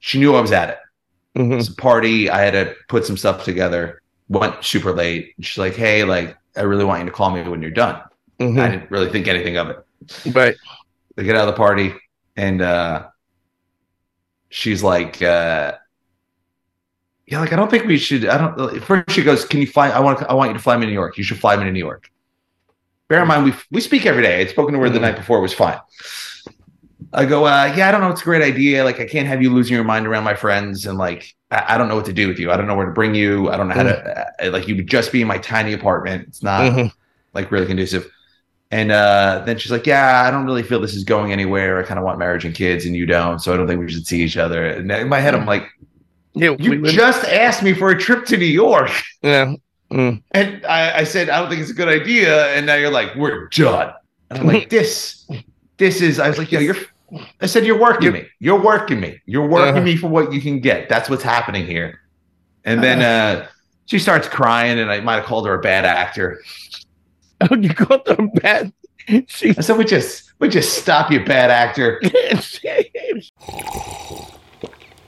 D: She knew I was at it.
A: Mhm.
D: It's a party. I had to put some stuff together. Went super late. She's like, "Hey, like, I really want you to call me when you're done." I
A: Mhm.
D: didn't really think anything of it.
A: Right.
D: They get out of the party, and uh, she's like, uh, "Yeah, like, I don't think we should." I don't. First, she goes, "Can you fly? I want. I want you to fly me to New York. You should fly me to New York." Bear in mind, we we speak every day. I'd spoken to her the
A: Mhm.
D: night before. It was fine. I go, uh, yeah, I don't know. It's a great idea. Like, I can't have you losing your mind around my friends, and like, I, I don't know what to do with you. I don't know where to bring you. I don't know how to. Uh, like, you would just be in my tiny apartment. It's not
A: Mhm.
D: like really conducive. And uh, then she's like, yeah, I don't really feel this is going anywhere. I kind of want marriage and kids, and you don't. So I don't think we should see each other. And in my head, I'm like,
A: Yeah,
D: you
A: went-
D: just asked me for a trip to New York,
A: yeah. Mm.
D: and I, I said I don't think it's a good idea. And now you're like, we're done. And I'm like, this, this is. I was like, yeah, you're. I said, you're working me. You're working me. You're working
A: Uh-huh.
D: me for what you can get. That's what's happening here. And then uh, she starts crying, and I might have called her a bad actor.
A: Oh, you got them bad. She,
D: I said, we just, we just stop you, bad actor.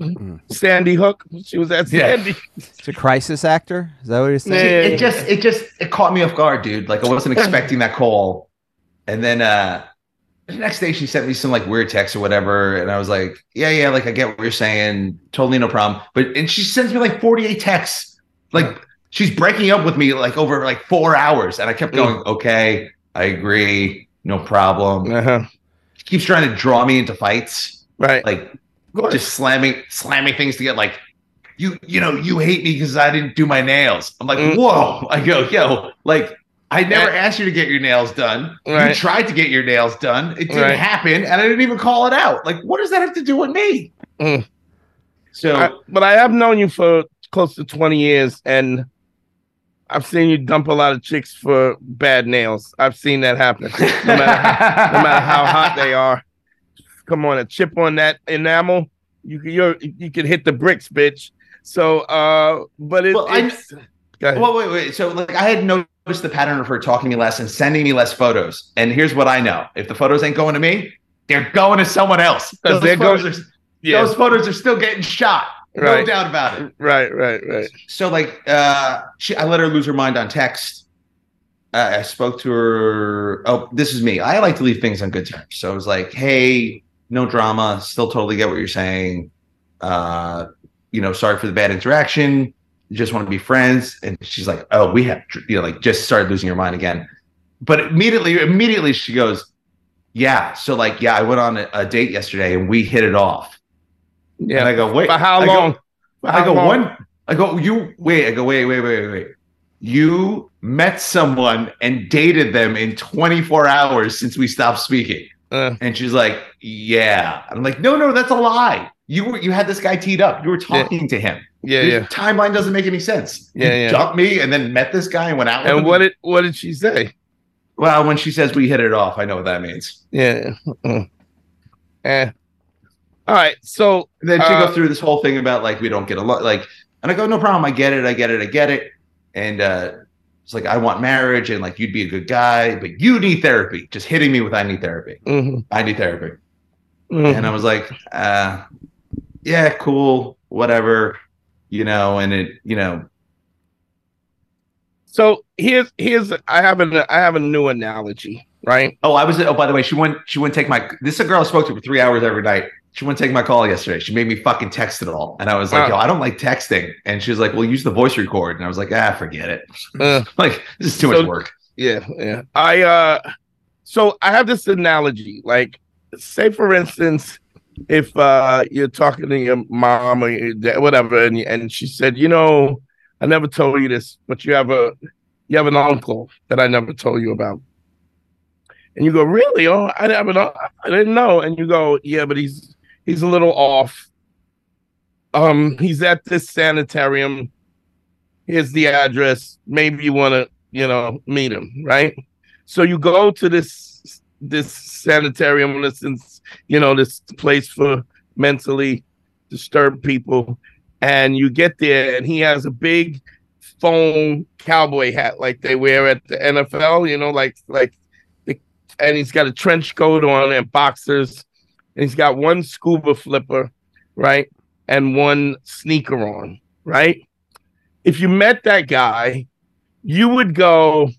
D: angry.
A: at Sandy Hook. She was at
D: Yeah.
A: Sandy.
B: It's a crisis actor. Is that what you're saying?
A: Yeah.
D: it just it just it caught me off guard, dude. Like I wasn't expecting that call. And then uh the next day she sent me some like weird text or whatever. And I was like, Yeah, yeah, like I get what you're saying. Totally no problem. But and she sends me like 48 texts. Like she's breaking up with me like over like four hours. And I kept going, Okay, I agree, no problem.
A: Uh-huh.
D: She keeps trying to draw me into fights,
A: Right.
D: like just slamming slamming things together, like you you know you hate me because I didn't do my nails. I'm like,
A: Mm.
D: whoa! I go, yo, like I never asked you to get your nails done. You tried to get your nails done. It didn't
A: Right.
D: happen, and I didn't even call it out. Like, what does that have to do with me?
A: Mm.
D: So
A: I- but I have known you for close to 20 years and I've seen you dump a lot of chicks for bad nails. I've seen that happen. No matter, no matter how hot they are. Come on, a chip on that enamel, you can you're, you can hit the bricks, bitch. So uh but it,
D: Well,
A: it's ahead.
D: Well, wait, wait. So, like, I had noticed the pattern of her talking to me less and sending me less photos. And here's what I know: if the photos ain't going to me, they're going to someone else.
A: 'Cause
D: Those photos, are,
A: yeah.
D: those photos are still getting shot. No doubt about it.
A: right, right, right.
D: So, like, uh, she, I let her lose her mind on text. Uh, I spoke to her. Oh, this is me. I like to leave things on good terms. So I was like, "Hey, no drama. Still totally get what you're saying. Uh, you know, sorry for the bad interaction. Just want to be friends." And she's like, "Oh, we have, you know, like just started losing your mind again." But immediately, immediately she goes, "Yeah." So like, yeah, I went on a, a date yesterday and we hit it off.
A: Yeah.
D: And I go, "Wait,
A: For how
D: I go-
A: long?
D: I go
A: long?
D: one. I go you wait. I go wait wait wait wait. You met someone and dated them in 24 hours since we stopped speaking.
A: Uh,
D: And she's like, yeah. I'm like, no no that's a lie. You were you had this guy teed up. You were talking to him.
A: yeah,
D: Your
A: yeah.
D: timeline doesn't make any sense.
A: Yeah,
D: you
A: yeah.
D: dumped me and then met this guy and went out. with
A: And
D: him.
A: what did what did she say?
D: Well, when she says we hit it off, I know what that means.
A: Yeah. Mm. Eh. All right. So
D: And then she
A: Uh,
D: goes through this whole thing about like we don't get a lot. like, and I go, no problem, I get it, I get it, I get it, and uh, it's like I want marriage, and like you'd be a good guy, but you need therapy. Just hitting me with I need therapy,
A: mhm,
D: I need therapy,
A: mhm.
D: and I was like, uh, yeah, cool, whatever, you know, and it, you know,
A: so here's here's I have an I have a new analogy, right?
D: oh, I was, oh, by the way, she wouldn't, she wouldn't take my. This is a girl I spoke to for three hours every night. She wouldn't take my call yesterday. She made me fucking text it all, and I was like,
A: Oh.
D: yo, I don't like texting, and she was like, well, use the voice record, and I was like, ah, forget it,
A: Uh,
D: like this is too
A: So-
D: much work.
A: Yeah, yeah. I uh so I have this analogy. Like, say for instance, if uh you're talking to your mom or your dad, whatever, and and she said, you know, I never told you this, but you have a you have an uncle that I never told you about. And you go, really? Oh, I un- I didn't know. And you go, yeah, but he's he's a little off. Um, he's at this sanitarium. Here's the address. Maybe you want to you know, meet him, right? So you go to this this sanitarium, this is, you know, this place for mentally disturbed people, and you get there, and he has a big foam cowboy hat like they wear at the NFL, you know, like like, and he's got a trench coat on and boxers, and he's got one scuba flipper, right, and one sneaker on, right. If you met that guy, you would go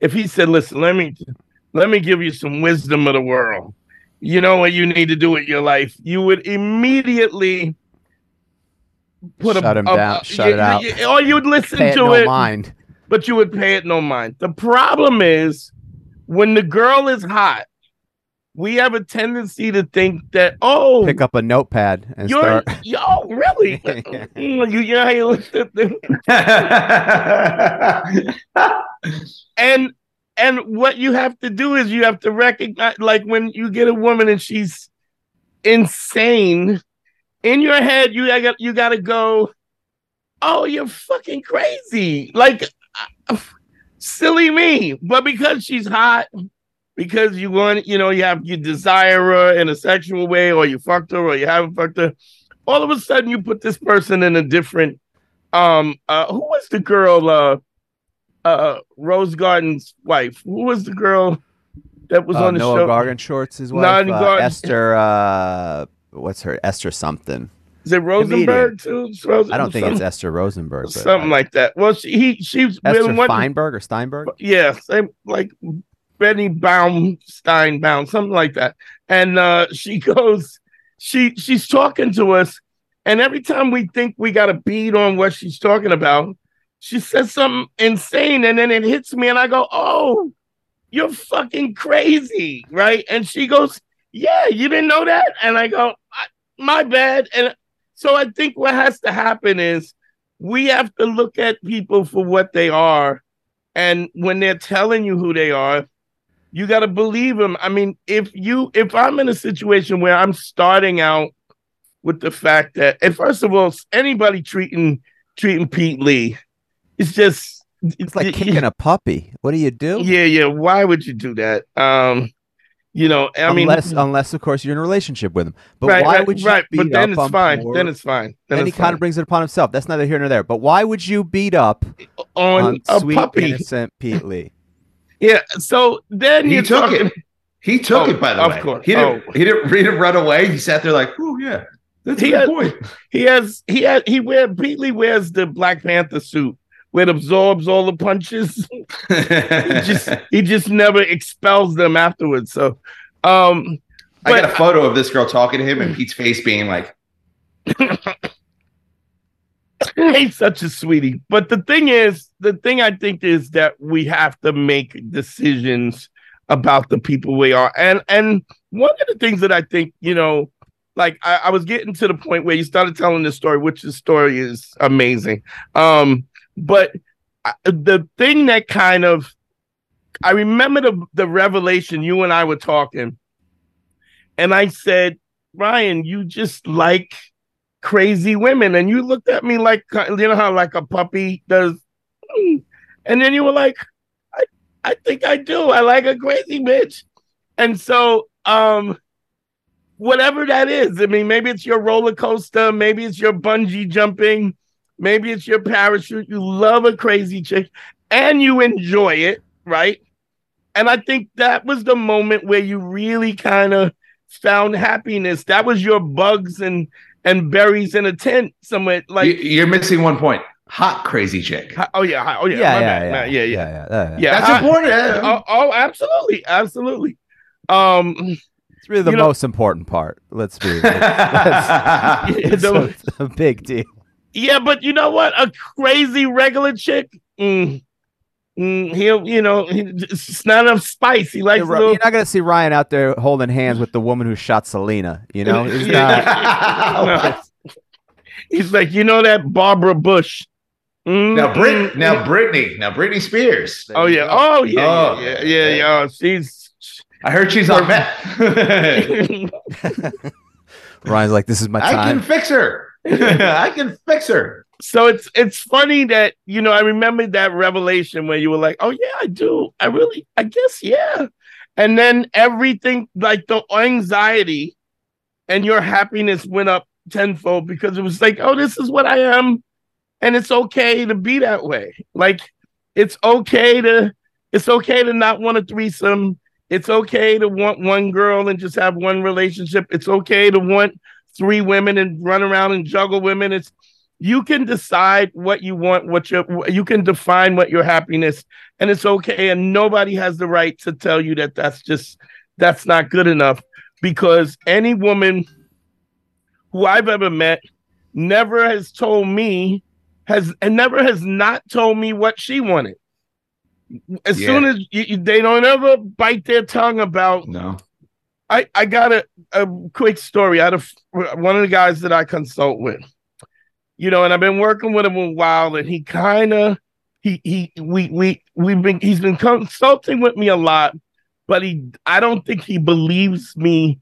A: if he said, "Listen, let me let me give you some wisdom of the world. You know what you need to do with your life." You would immediately put
B: Shut
A: a,
B: him
A: a-
B: down,
A: a-
B: shut
A: you-
B: it out.
A: you- or you'd listen
B: Pay it
A: to
B: no
A: it,
B: mind.
A: but you would pay it no mind. The problem is when the girl is hot, we have a tendency to think that oh,
B: Pick up a notepad and
A: you're
B: start.
A: yo really? Mm, you, you know how you look at the, and and what you have to do is you have to recognize like when you get a woman and she's insane in your head you got you got to go oh you're fucking crazy. Like uh, silly me but because she's hot because you want you know you have you desire her in a sexual way or you fucked her or you haven't fucked her all of a sudden you put this person in a different um uh who was the girl uh uh Rose Garden's wife. Who was the girl that was
B: Uh,
A: on the
B: Noah
A: show?
B: Gargan Shorts'
A: Noah
B: wife, uh, Esther. Uh, what's her? Esther something.
A: Is it Rosenberg too? Rosen-
B: I don't think it's Esther Rosenberg. But
A: something like that. Well, she he she's
B: Esther
A: been one-
B: Feinberg or Steinberg.
A: yeah, same like Benny Baum, Steinbaum, something like that. And uh she goes, she she's talking to us, and every time we think we got a beat on what she's talking about, she says something insane, and then it hits me, and I go, Oh, you're fucking crazy, right? And she goes, Yeah, you didn't know that? And I go, "I- My bad. And so I think what has to happen is we have to look at people for what they are and when they're telling you who they are you got to believe them i mean if you if i'm in a situation where i'm starting out with the fact that and first of all anybody treating treating pete lee it's just
B: It's like kicking a puppy. What do you do?
A: yeah yeah why would you do that um you know i mean
B: unless, unless of course you're in a relationship with him. But
A: right
B: why
A: right,
B: would you
A: right
B: beat
A: but then
B: up
A: it's
B: on
A: fine
B: poor-
A: then it's fine then
B: Then he
A: it's
B: kind of brings it upon himself. That's neither here nor there. But why would you beat up
A: on,
B: on
A: a
B: sweet
A: puppy
B: innocent Pete Lee?
A: yeah so then
D: He
A: you're
D: took
A: talking
D: it. He took
A: Oh,
D: it, by the
A: of
D: way.
A: course.
D: He didn't.
A: Oh.
D: He didn't. He didn't run away. He sat there like, "Oh yeah, that's
A: He
D: a
A: had-
D: good point."
A: He has he has he wear Pete Lee wears the Black Panther suit it absorbs all the punches. he just he just never expels them afterwards. So um
D: I got a photo of this girl talking to him and Pete's face being like,
A: he's such a sweetie. But the thing is, the thing I think is that we have to make decisions about the people we are. And and one of the things that I think, you know, like I, I was getting to the point where you started telling the story, which the story is amazing. Um, but the thing that kind of I remember the the revelation you and I were talking, and I said, Ryan, you just like crazy women, and you looked at me like you know how like a puppy does, and then you were like, I I think I do. I like a crazy bitch, and so um, whatever that is. I mean, maybe it's your roller coaster, maybe it's your bungee jumping, maybe it's your parachute. You love a crazy chick and you enjoy it, right? And I think that was the moment where you really kind of found happiness. That was your bugs and and berries in a tent somewhere. Like
D: You- You're missing one point. Hot crazy chick.
A: oh yeah, oh yeah,
B: Yeah,
A: my
B: yeah,
A: bad,
B: yeah,
A: man. yeah, yeah,
B: yeah, yeah.
A: yeah.
D: That's
A: I-
D: important.
A: Oh, oh, absolutely, absolutely. Um,
B: It's really the
A: You know-
B: most important part. Let's be. Let's, it's,
A: the-
B: a, it's a big deal.
A: Yeah, but you know what? A crazy regular chick, mm, mm, he'll, you know, he, it's not enough spice. He likes
B: You're not gonna see Ryan out there holding hands with the woman who shot Selena. You know, It's
A: Yeah.
B: not-
A: He's like, you know that Barbara Bush. Mm,
D: now, Brit, now Britney, now Britney Spears.
A: Oh yeah. Oh yeah.
D: Oh,
A: yeah. Yeah. Yeah. yeah. Oh, she's.
D: I heard she's on meth.
B: Ryan's like, this is my
D: I can
B: time.
D: fix her. I can fix her.
A: so it's it's funny that you know I remember that revelation where you were like, oh yeah, I do. I really, I guess yeah. And then everything like the anxiety and your happiness went up tenfold because it was like, oh, this is what I am, and it's okay to be that way. Like it's okay to it's okay to not want a threesome. It's okay to want one girl and just have one relationship. It's okay to want three women and run around and juggle women. It's you can decide what you want, what you you can define what your happiness, and it's okay. And nobody has the right to tell you that that's just that's not good enough because any woman who I've ever met never has told me has and never has not told me what she wanted. As
D: Yeah.
A: soon as you, they don't ever bite their tongue about
D: No.
A: I, I got a, a quick story out of one of the guys that I consult with. You know, and I've been working with him a while, and he kind of he he we we we've been he's been consulting with me a lot, but he I don't think he believes me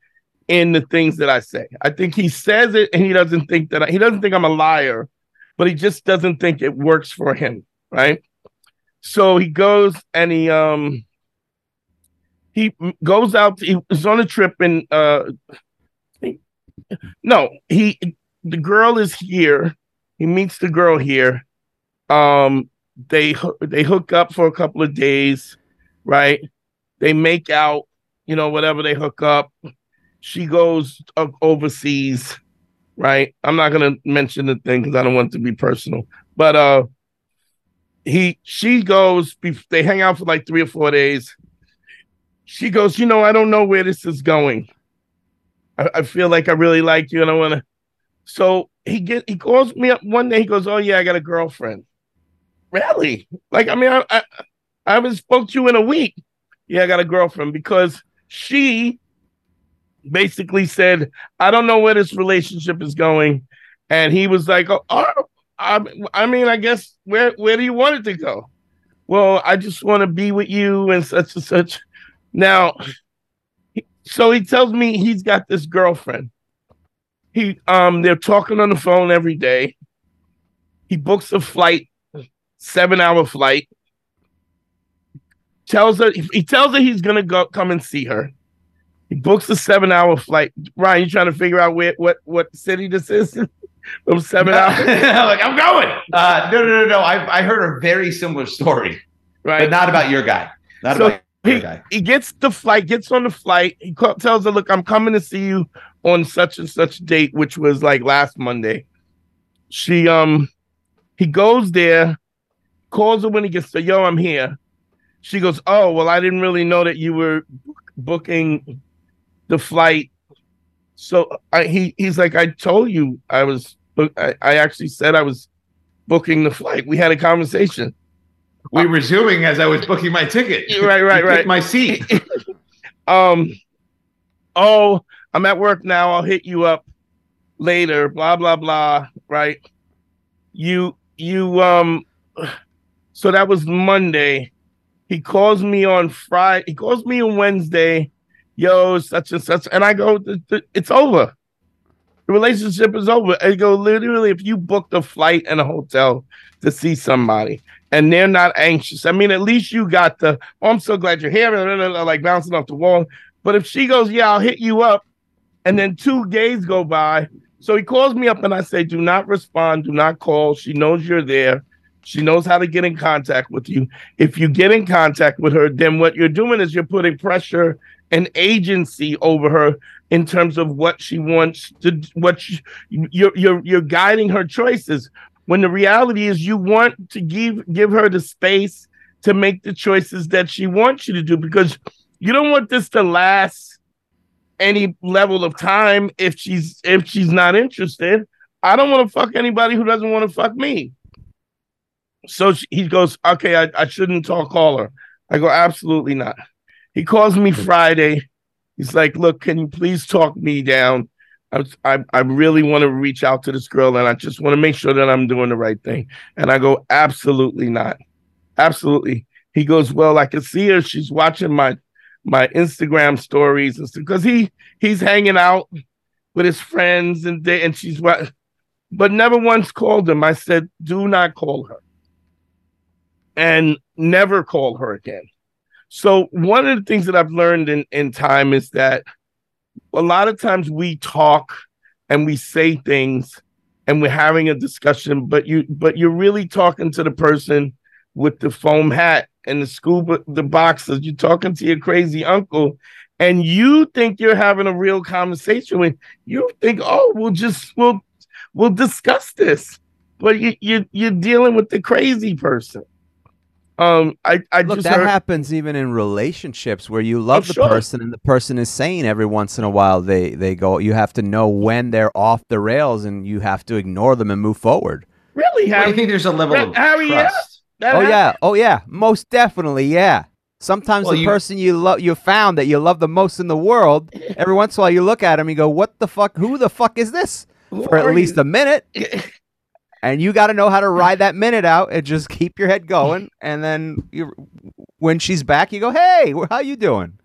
A: in the things that I say. I think he says it and he doesn't think that I, he doesn't think I'm a liar, but he just doesn't think it works for him, right? So he goes and he um he goes out he was on a trip and uh no he the girl is here. He meets the girl here. Um they they hook up for a couple of days right? They make out you know whatever they hook up. She goes overseas right? I'm not to mention the thing because i don't want it to be personal. But uh he she goes they hang out for like three or four days she goes, you know, I don't know where this is going. I, I feel like I really like you and I want to. So he get he calls me up one day. He goes, oh yeah, I got a girlfriend. Really? Like I mean, I I, I haven't spoke to you in a week. Yeah, I got a girlfriend because she basically said, I don't know where this relationship is going, and he was like, oh, oh I, I mean, I guess where where do you want it to go? Well, I just want to be with you and such and such. Now, so he tells me he's got this girlfriend. He um they're talking on the phone every day. He books a flight, seven hour flight. Tells her he tells her he's gonna go come and see her. He books a seven hour flight. Ryan, you trying to figure out where what what city this is? From seven hours,
D: like I'm going. Uh, no, no, no, no. I I heard a very similar story,
A: right?
D: but not about your guy. Not
A: So
D: about
A: he,
D: guy.
A: he gets the flight, gets on the flight. He tells her, "Look, I'm coming to see you on such and such date, which was like last Monday." She um, he goes there, calls her when he gets there. Yo, I'm here. She goes, "Oh, well, I didn't really know that you were booking the flight." So I, he he's like, "I told you I was. book- I, I actually said I was booking the flight. We had a conversation."
D: We were zooming as I was booking my ticket.
A: Right, right, right.
D: My seat.
A: um oh i'm at work now. I'll hit you up later. Blah blah blah. Right. You you um so that was monday. He calls me on friday. He calls me on wednesday. Yo such and such. And i go "Th- th- it's over. The relationship is over. I go literally if you booked a flight and a hotel to see somebody and they're not anxious i mean at least you got the oh i'm so glad you're here like bouncing off the wall but if she goes, yeah, I'll hit you up, And then two days go by. So he calls me up and I say, Do not respond, do not call. She knows you're there. She knows how to get in contact with you. If you get in contact with her, then what you're doing is you're putting pressure and agency over her in terms of what she wants to what she, you're you're you're guiding her choices when the reality is you want to give give her the space to make the choices that she wants you to do because you don't want this to last any level of time if she's if she's not interested. I don't want to fuck anybody who doesn't want to fuck me. So she, he goes, okay, I, I shouldn't talk call her. I go, absolutely not. He calls me Friday. He's like, look, can you please talk me down? I, I, I really want to reach out to this girl and I just want to make sure that I'm doing the right thing. And I go, absolutely not. Absolutely. He goes, well, I can see her. She's watching my my Instagram stories and stuff because he he's hanging out with his friends and they, and she's what, but never once called him. I said, do not call her, and never call her again. So one of the things that I've learned in in time is that a lot of times we talk and we say things and we're having a discussion, but you but you're really talking to the person with the foam hat and the scuba the boxers. You're talking to your crazy uncle, and you think you're having a real conversation with. You think, oh, we'll just we'll we'll discuss this, but you you you're dealing with the crazy person. Um, I I
B: Look,
A: just
B: that
A: heard,
B: happens even in relationships where you love
A: Oh,
B: the
A: sure.
B: person and the person is saying every once in a while they they go. You have to know when they're off the rails and you have to ignore them and move forward.
A: really
D: Why do
A: Harry.
D: you think there's a level of
A: Harry, yeah.
D: trust?
A: that
B: oh
A: happened.
B: yeah, oh yeah, most definitely, yeah. Sometimes
D: Well,
B: the
D: you-
B: person you love, you found that you love the most in the world. Every once in a while, you look at him, you go, "What the fuck? Who the fuck is this?"
A: Who
B: For at least
A: you?
B: a minute, and you got to know how to ride that minute out and just keep your head going. And then you, when she's back, you go, "Hey, how you doing?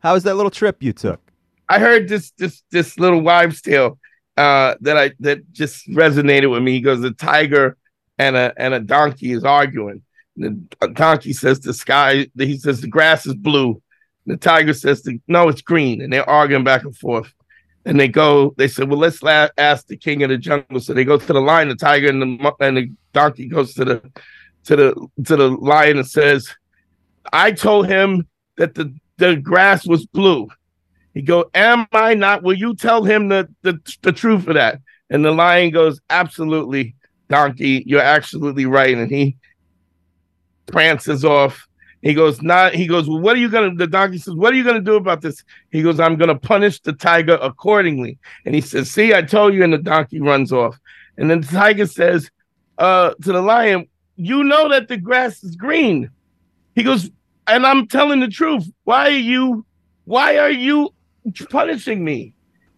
B: How was that little trip you took?"
A: I heard this this this little wives' tale uh, that I that just resonated with me. He goes, a tiger and a and a donkey is arguing. And the donkey says the sky. He says the grass is blue. The tiger says the, no, it's green, and they're arguing back and forth. And they go. They said, well, let's la- ask the king of the jungle. So they go to the lion. The tiger and the and the donkey goes to the to the to the lion and says, I told him that the the grass was blue. He go, am I not? Will you tell him the, the the truth of that? And the lion goes, absolutely, donkey, you're absolutely right. And he prances off. He goes, not. He goes, well, what are you gonna? The donkey says, what are you gonna do about this? He goes, I'm gonna punish the tiger accordingly. And he says, see, I told you. And the donkey runs off. And then the tiger says, uh, to the lion, you know that the grass is green. He goes, and I'm telling the truth. Why are you? Why are you punishing me?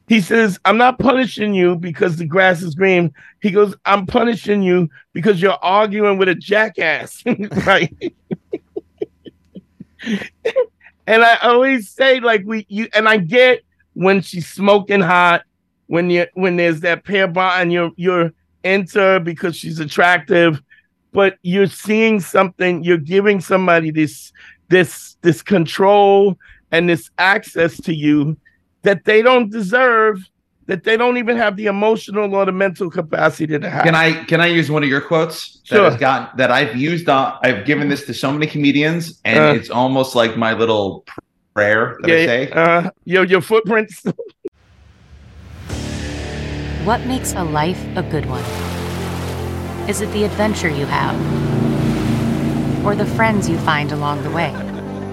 A: He says, I'm not punishing you because the grass is green. He goes, I'm punishing you because you're arguing with a jackass. right. and I always say, like, we you and I get when she's smoking hot, when you when there's that pair bond and you're you're into her because she's attractive, but you're seeing something, you're giving somebody this this this control and this access to you that they don't deserve, that they don't even have the emotional or the mental capacity to have.
D: Can I can I use one of your quotes that
A: Sure.
D: has got that I've used on I've given this to so many comedians and
A: Uh.
D: it's almost like my little prayer that I say.
A: uh, your your footprints.
F: What makes a life a good one? Is it the adventure you have? Or the friends you find along the way?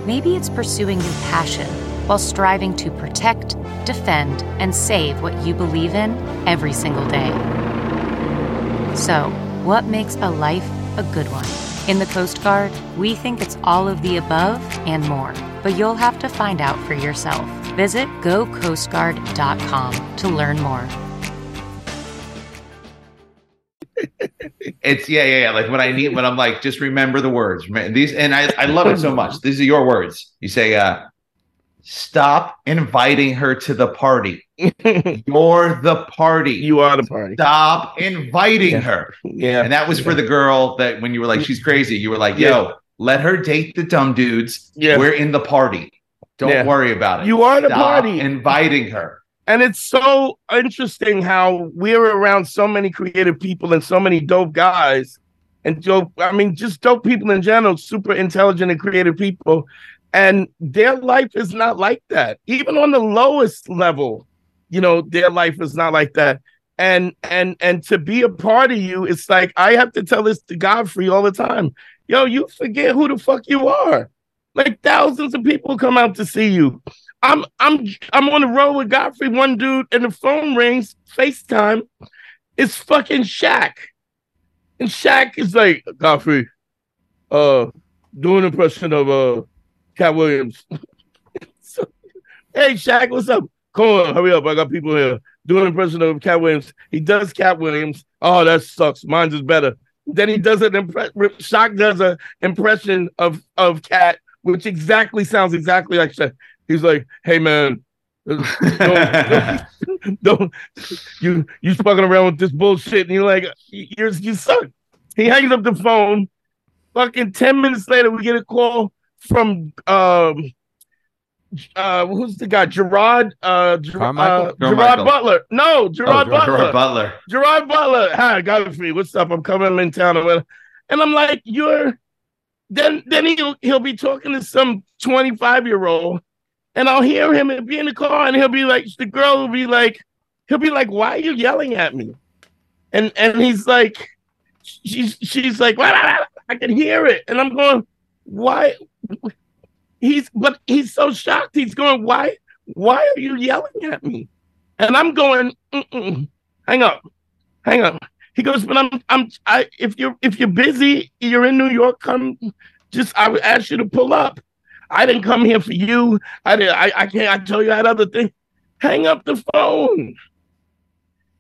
F: Maybe it's pursuing your passion while striving to protect, defend, and save what you believe in every single day. So, what makes a life a good one? In the Coast Guard, we think it's all of the above and more, but you'll have to find out for yourself. Visit gocoastguard.com to learn more.
D: It's yeah, yeah, yeah. Like when I need when I'm like, just remember the words. These and I, I love it so much. These are your words. You say, uh, stop inviting her to the party. You're the party.
A: you are the party.
D: stop inviting
A: Yeah.
D: her.
A: Yeah.
D: And that was for the girl that when you were like, she's crazy, you were like, yo,
A: Yeah.
D: let her date the dumb dudes.
A: Yeah.
D: We're in the party. Don't
A: Yeah.
D: worry about it.
A: You are the
D: Stop
A: party.
D: Inviting her.
A: And it's so interesting how we're around so many creative people and so many dope guys and dope, I mean, just dope people in general, super intelligent and creative people. And their life is not like that. Even on the lowest level, you know, their life is not like that. And and and to be a part of you, it's like I have to tell this to Godfrey all the time. Yo, you forget who the fuck you are. Like thousands of people come out to see you. I'm I'm I'm on the road with Godfrey, one dude, and the phone rings, FaceTime. It's fucking Shaq. And Shaq is like, Godfrey, uh, do an impression of uh Katt Williams. so, hey Shaq, what's up? Come on, hurry up. I got people here. Do an impression of Katt Williams. He does Katt Williams. Oh, that sucks. Mine's is better. Then he does an impression. Shaq does an impression of of Katt, which exactly sounds exactly like Shaq. He's like, "Hey man, don't, don't, don't you you fucking around with this bullshit?" And you're like, "You're you suck." He hangs up the phone. Fucking ten minutes later, we get a call from um uh who's the guy? Gerard uh, Ger- uh Gerard Butler. No, Gerard
D: oh,
A: Butler.
D: Gerard Butler.
A: Gerard Butler. Hi, Godfrey. What's up? I'm coming in town. And I'm like, you're then then he'll he'll be talking to some 25 year old and I'll hear him and be in the car and he'll be like the girl will be like he'll be like why are you yelling at me and and he's like she's she's like I can hear it and I'm going why he's but he's so shocked he's going why why are you yelling at me and I'm going Mm-mm. hang up hang up he goes but I'm I'm I if you're if you're busy you're in New York come just I would ask you to pull up I didn't come here for you. I did. I, I can't. I tell you that other thing. Hang up the phone.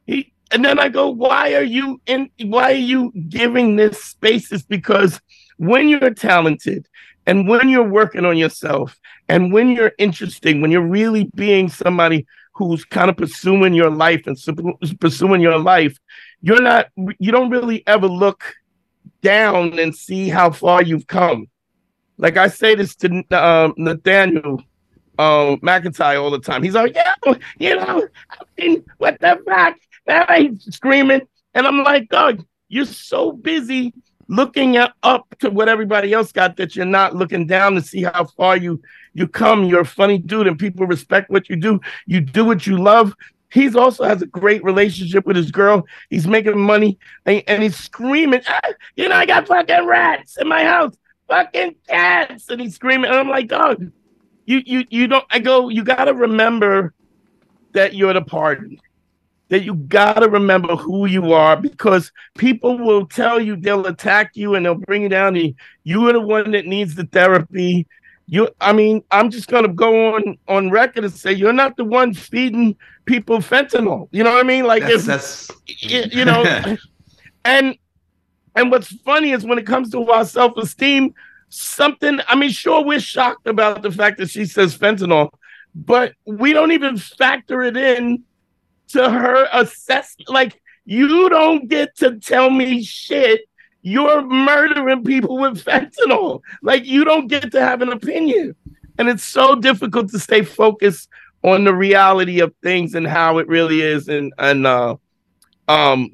A: He and then I go, why are you in? Why are you giving this spaces? Because when you're talented and when you're working on yourself and when you're interesting, when you're really being somebody who's kind of pursuing your life and pursuing your life, you're not. You don't really ever look down and see how far you've come like I say this to um, Nathaniel um, McIntyre all the time. He's like, yeah, you know, I mean, what the fuck? He's screaming. And I'm like, dog, you're so busy looking at, up to what everybody else got that you're not looking down to see how far you you come. You're a funny dude and people respect what you do. You do what you love. He's also has a great relationship with his girl. He's making money and, and he's screaming, ah, you know, I got fucking rats in my house fucking cats. And he's screaming. And I'm like, dog, you you you don't I go, you gotta remember that you're the party. That you gotta remember who you are because people will tell you they'll attack you and they'll bring you down. And you are the one that needs the therapy. You, I mean, I'm just gonna go on on record and say you're not the one feeding people fentanyl. You know what I mean? Like,
D: that's,
A: if,
D: that's...
A: you, you know, and and what's funny is when it comes to our self esteem, something, I mean, sure, we're shocked about the fact that she says fentanyl, but we don't even factor it in to her assessment. Like, you don't get to tell me shit. You're murdering people with fentanyl. Like, you don't get to have an opinion. And it's so difficult to stay focused on the reality of things and how it really is and and uh um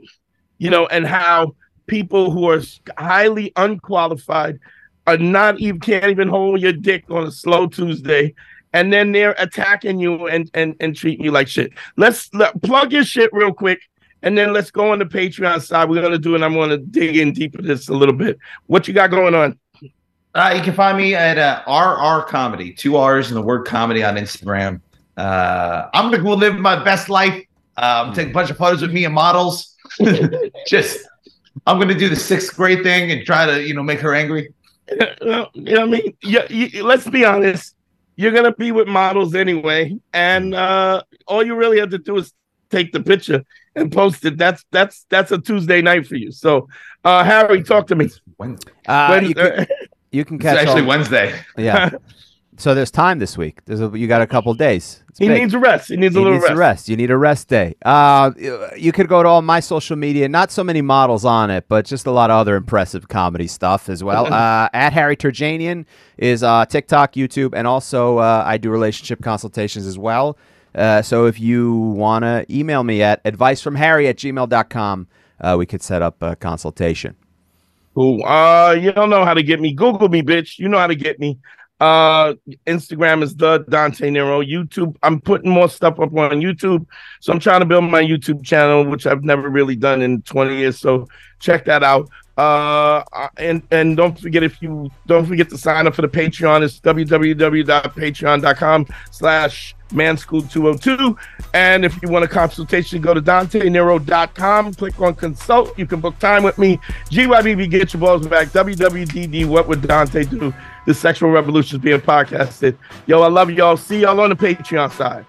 A: you know and how people who are highly unqualified are not even can't even hold your dick on a slow Tuesday, and then they're attacking you and and and treating you like shit. Let's let, plug your shit real quick, and then let's go on the Patreon side. We're gonna do, and I'm gonna dig in deeper this a little bit. What you got going on?
D: Uh, you can find me at uh, RR Comedy, two R's and the word comedy on Instagram. Uh, I'm gonna go live my best life. Um, take a bunch of photos with me and models. Just I'm gonna do the sixth grade thing and try to, you know, make her angry.
A: you know what I mean? Yeah, you, let's be honest. You're gonna be with models anyway, and uh, all you really have to do is take the picture and post it. That's that's that's a Tuesday night for you. So, uh, Harry, talk to me.
D: Wednesday.
B: Uh,
A: When-
B: you, can, you can
D: It's
B: catch
D: actually
B: all-
D: Wednesday.
B: Yeah. so there's time this week. There's a, you got a couple days. It's
A: he
B: big.
A: needs a rest. He needs a
B: He
A: little
B: needs
A: rest.
B: a rest. You need a rest day. Uh, you could go to all my social media. Not so many models on it, but just a lot of other impressive comedy stuff as well. uh, at Harry Terjanian is uh, TikTok, YouTube, and also uh, I do relationship consultations as well. Uh, so if you want to email me at advicefromharry at gmail.com, uh, we could set up a consultation.
A: Cool. Uh, you don't know how to get me. Google me, bitch. You know how to get me. Uh, Instagram is the Dante Nero. YouTube, I'm putting more stuff up on YouTube. So I'm trying to build my YouTube channel, which I've never really done in 20 years. So check that out. Uh, and and don't forget if you don't forget to sign up for the Patreon. It's www.patreon.com slash manschool202. And if you want a consultation, go to DanteNero.com, click on consult. You can book time with me. GYBB, get your balls back. WWDD, what would Dante do? The Sexual Revolution is being podcasted. Yo, I love y'all. See y'all on the Patreon side.